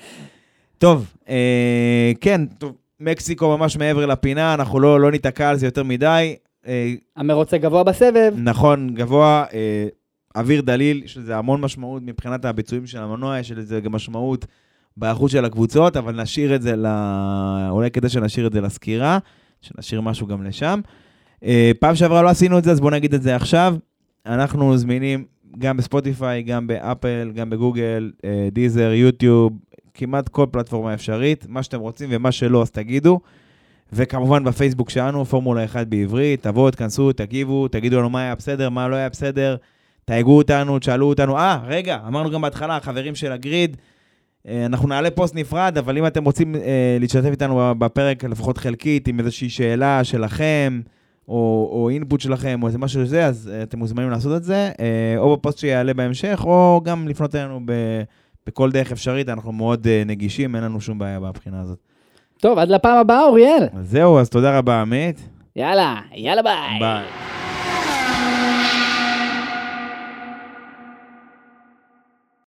טוב, אה, כן, טוב, מקסיקו ממש מעבר לפינה, אנחנו לא, לא ניתקע על זה יותר מדי. אה, המרוץ הגבוה בסבב. נכון, גבוה, אה, אוויר דליל, יש לזה המון משמעות מבחינת הביצועים של המנוע, יש לזה גם משמעות באיכות של הקבוצות, אבל נשאיר את זה ל... אולי כדי שנשאיר את זה לסקירה, שנשאיר משהו גם לשם. אה, פעם שעברה לא עשינו את זה, אז בואו נגיד את זה עכשיו. אנחנו זמינים גם בספוטיפיי, גם באפל, גם בגוגל, אה, דיזר, יוטיוב, כמעט כל פלטפורמה אפשרית. מה שאתם רוצים ומה שלא, אז תגידו. וכמובן בפייסבוק שלנו, פורמולה 1 בעברית, תבואו, תכנסו, תגיבו, תגידו לנו מה היה בסדר, מה לא היה בסדר, תייגו אותנו, תשאלו אותנו. אה, רגע, אמרנו גם בהתחלה, החברים של הגריד, אה, אנחנו נעלה פוסט נפרד, אבל אם אתם רוצים אה, להשתתף איתנו בפרק, לפחות חלקית, עם איזושהי שאלה שלכם, או, או אינפוט שלכם, או איזה משהו כזה, אז אה, אתם מוזמנים לעשות את זה, אה, או בפוסט שיעלה בהמשך, או גם לפנות אלינו ב, בכל דרך אפשרית, אנחנו מאוד אה, נגישים, אין לנו שום בעיה מהבחינה הזאת. טוב, עד לפעם הבאה, אוריאל. אז זהו, אז תודה רבה, עמית. יאללה, יאללה ביי. ביי.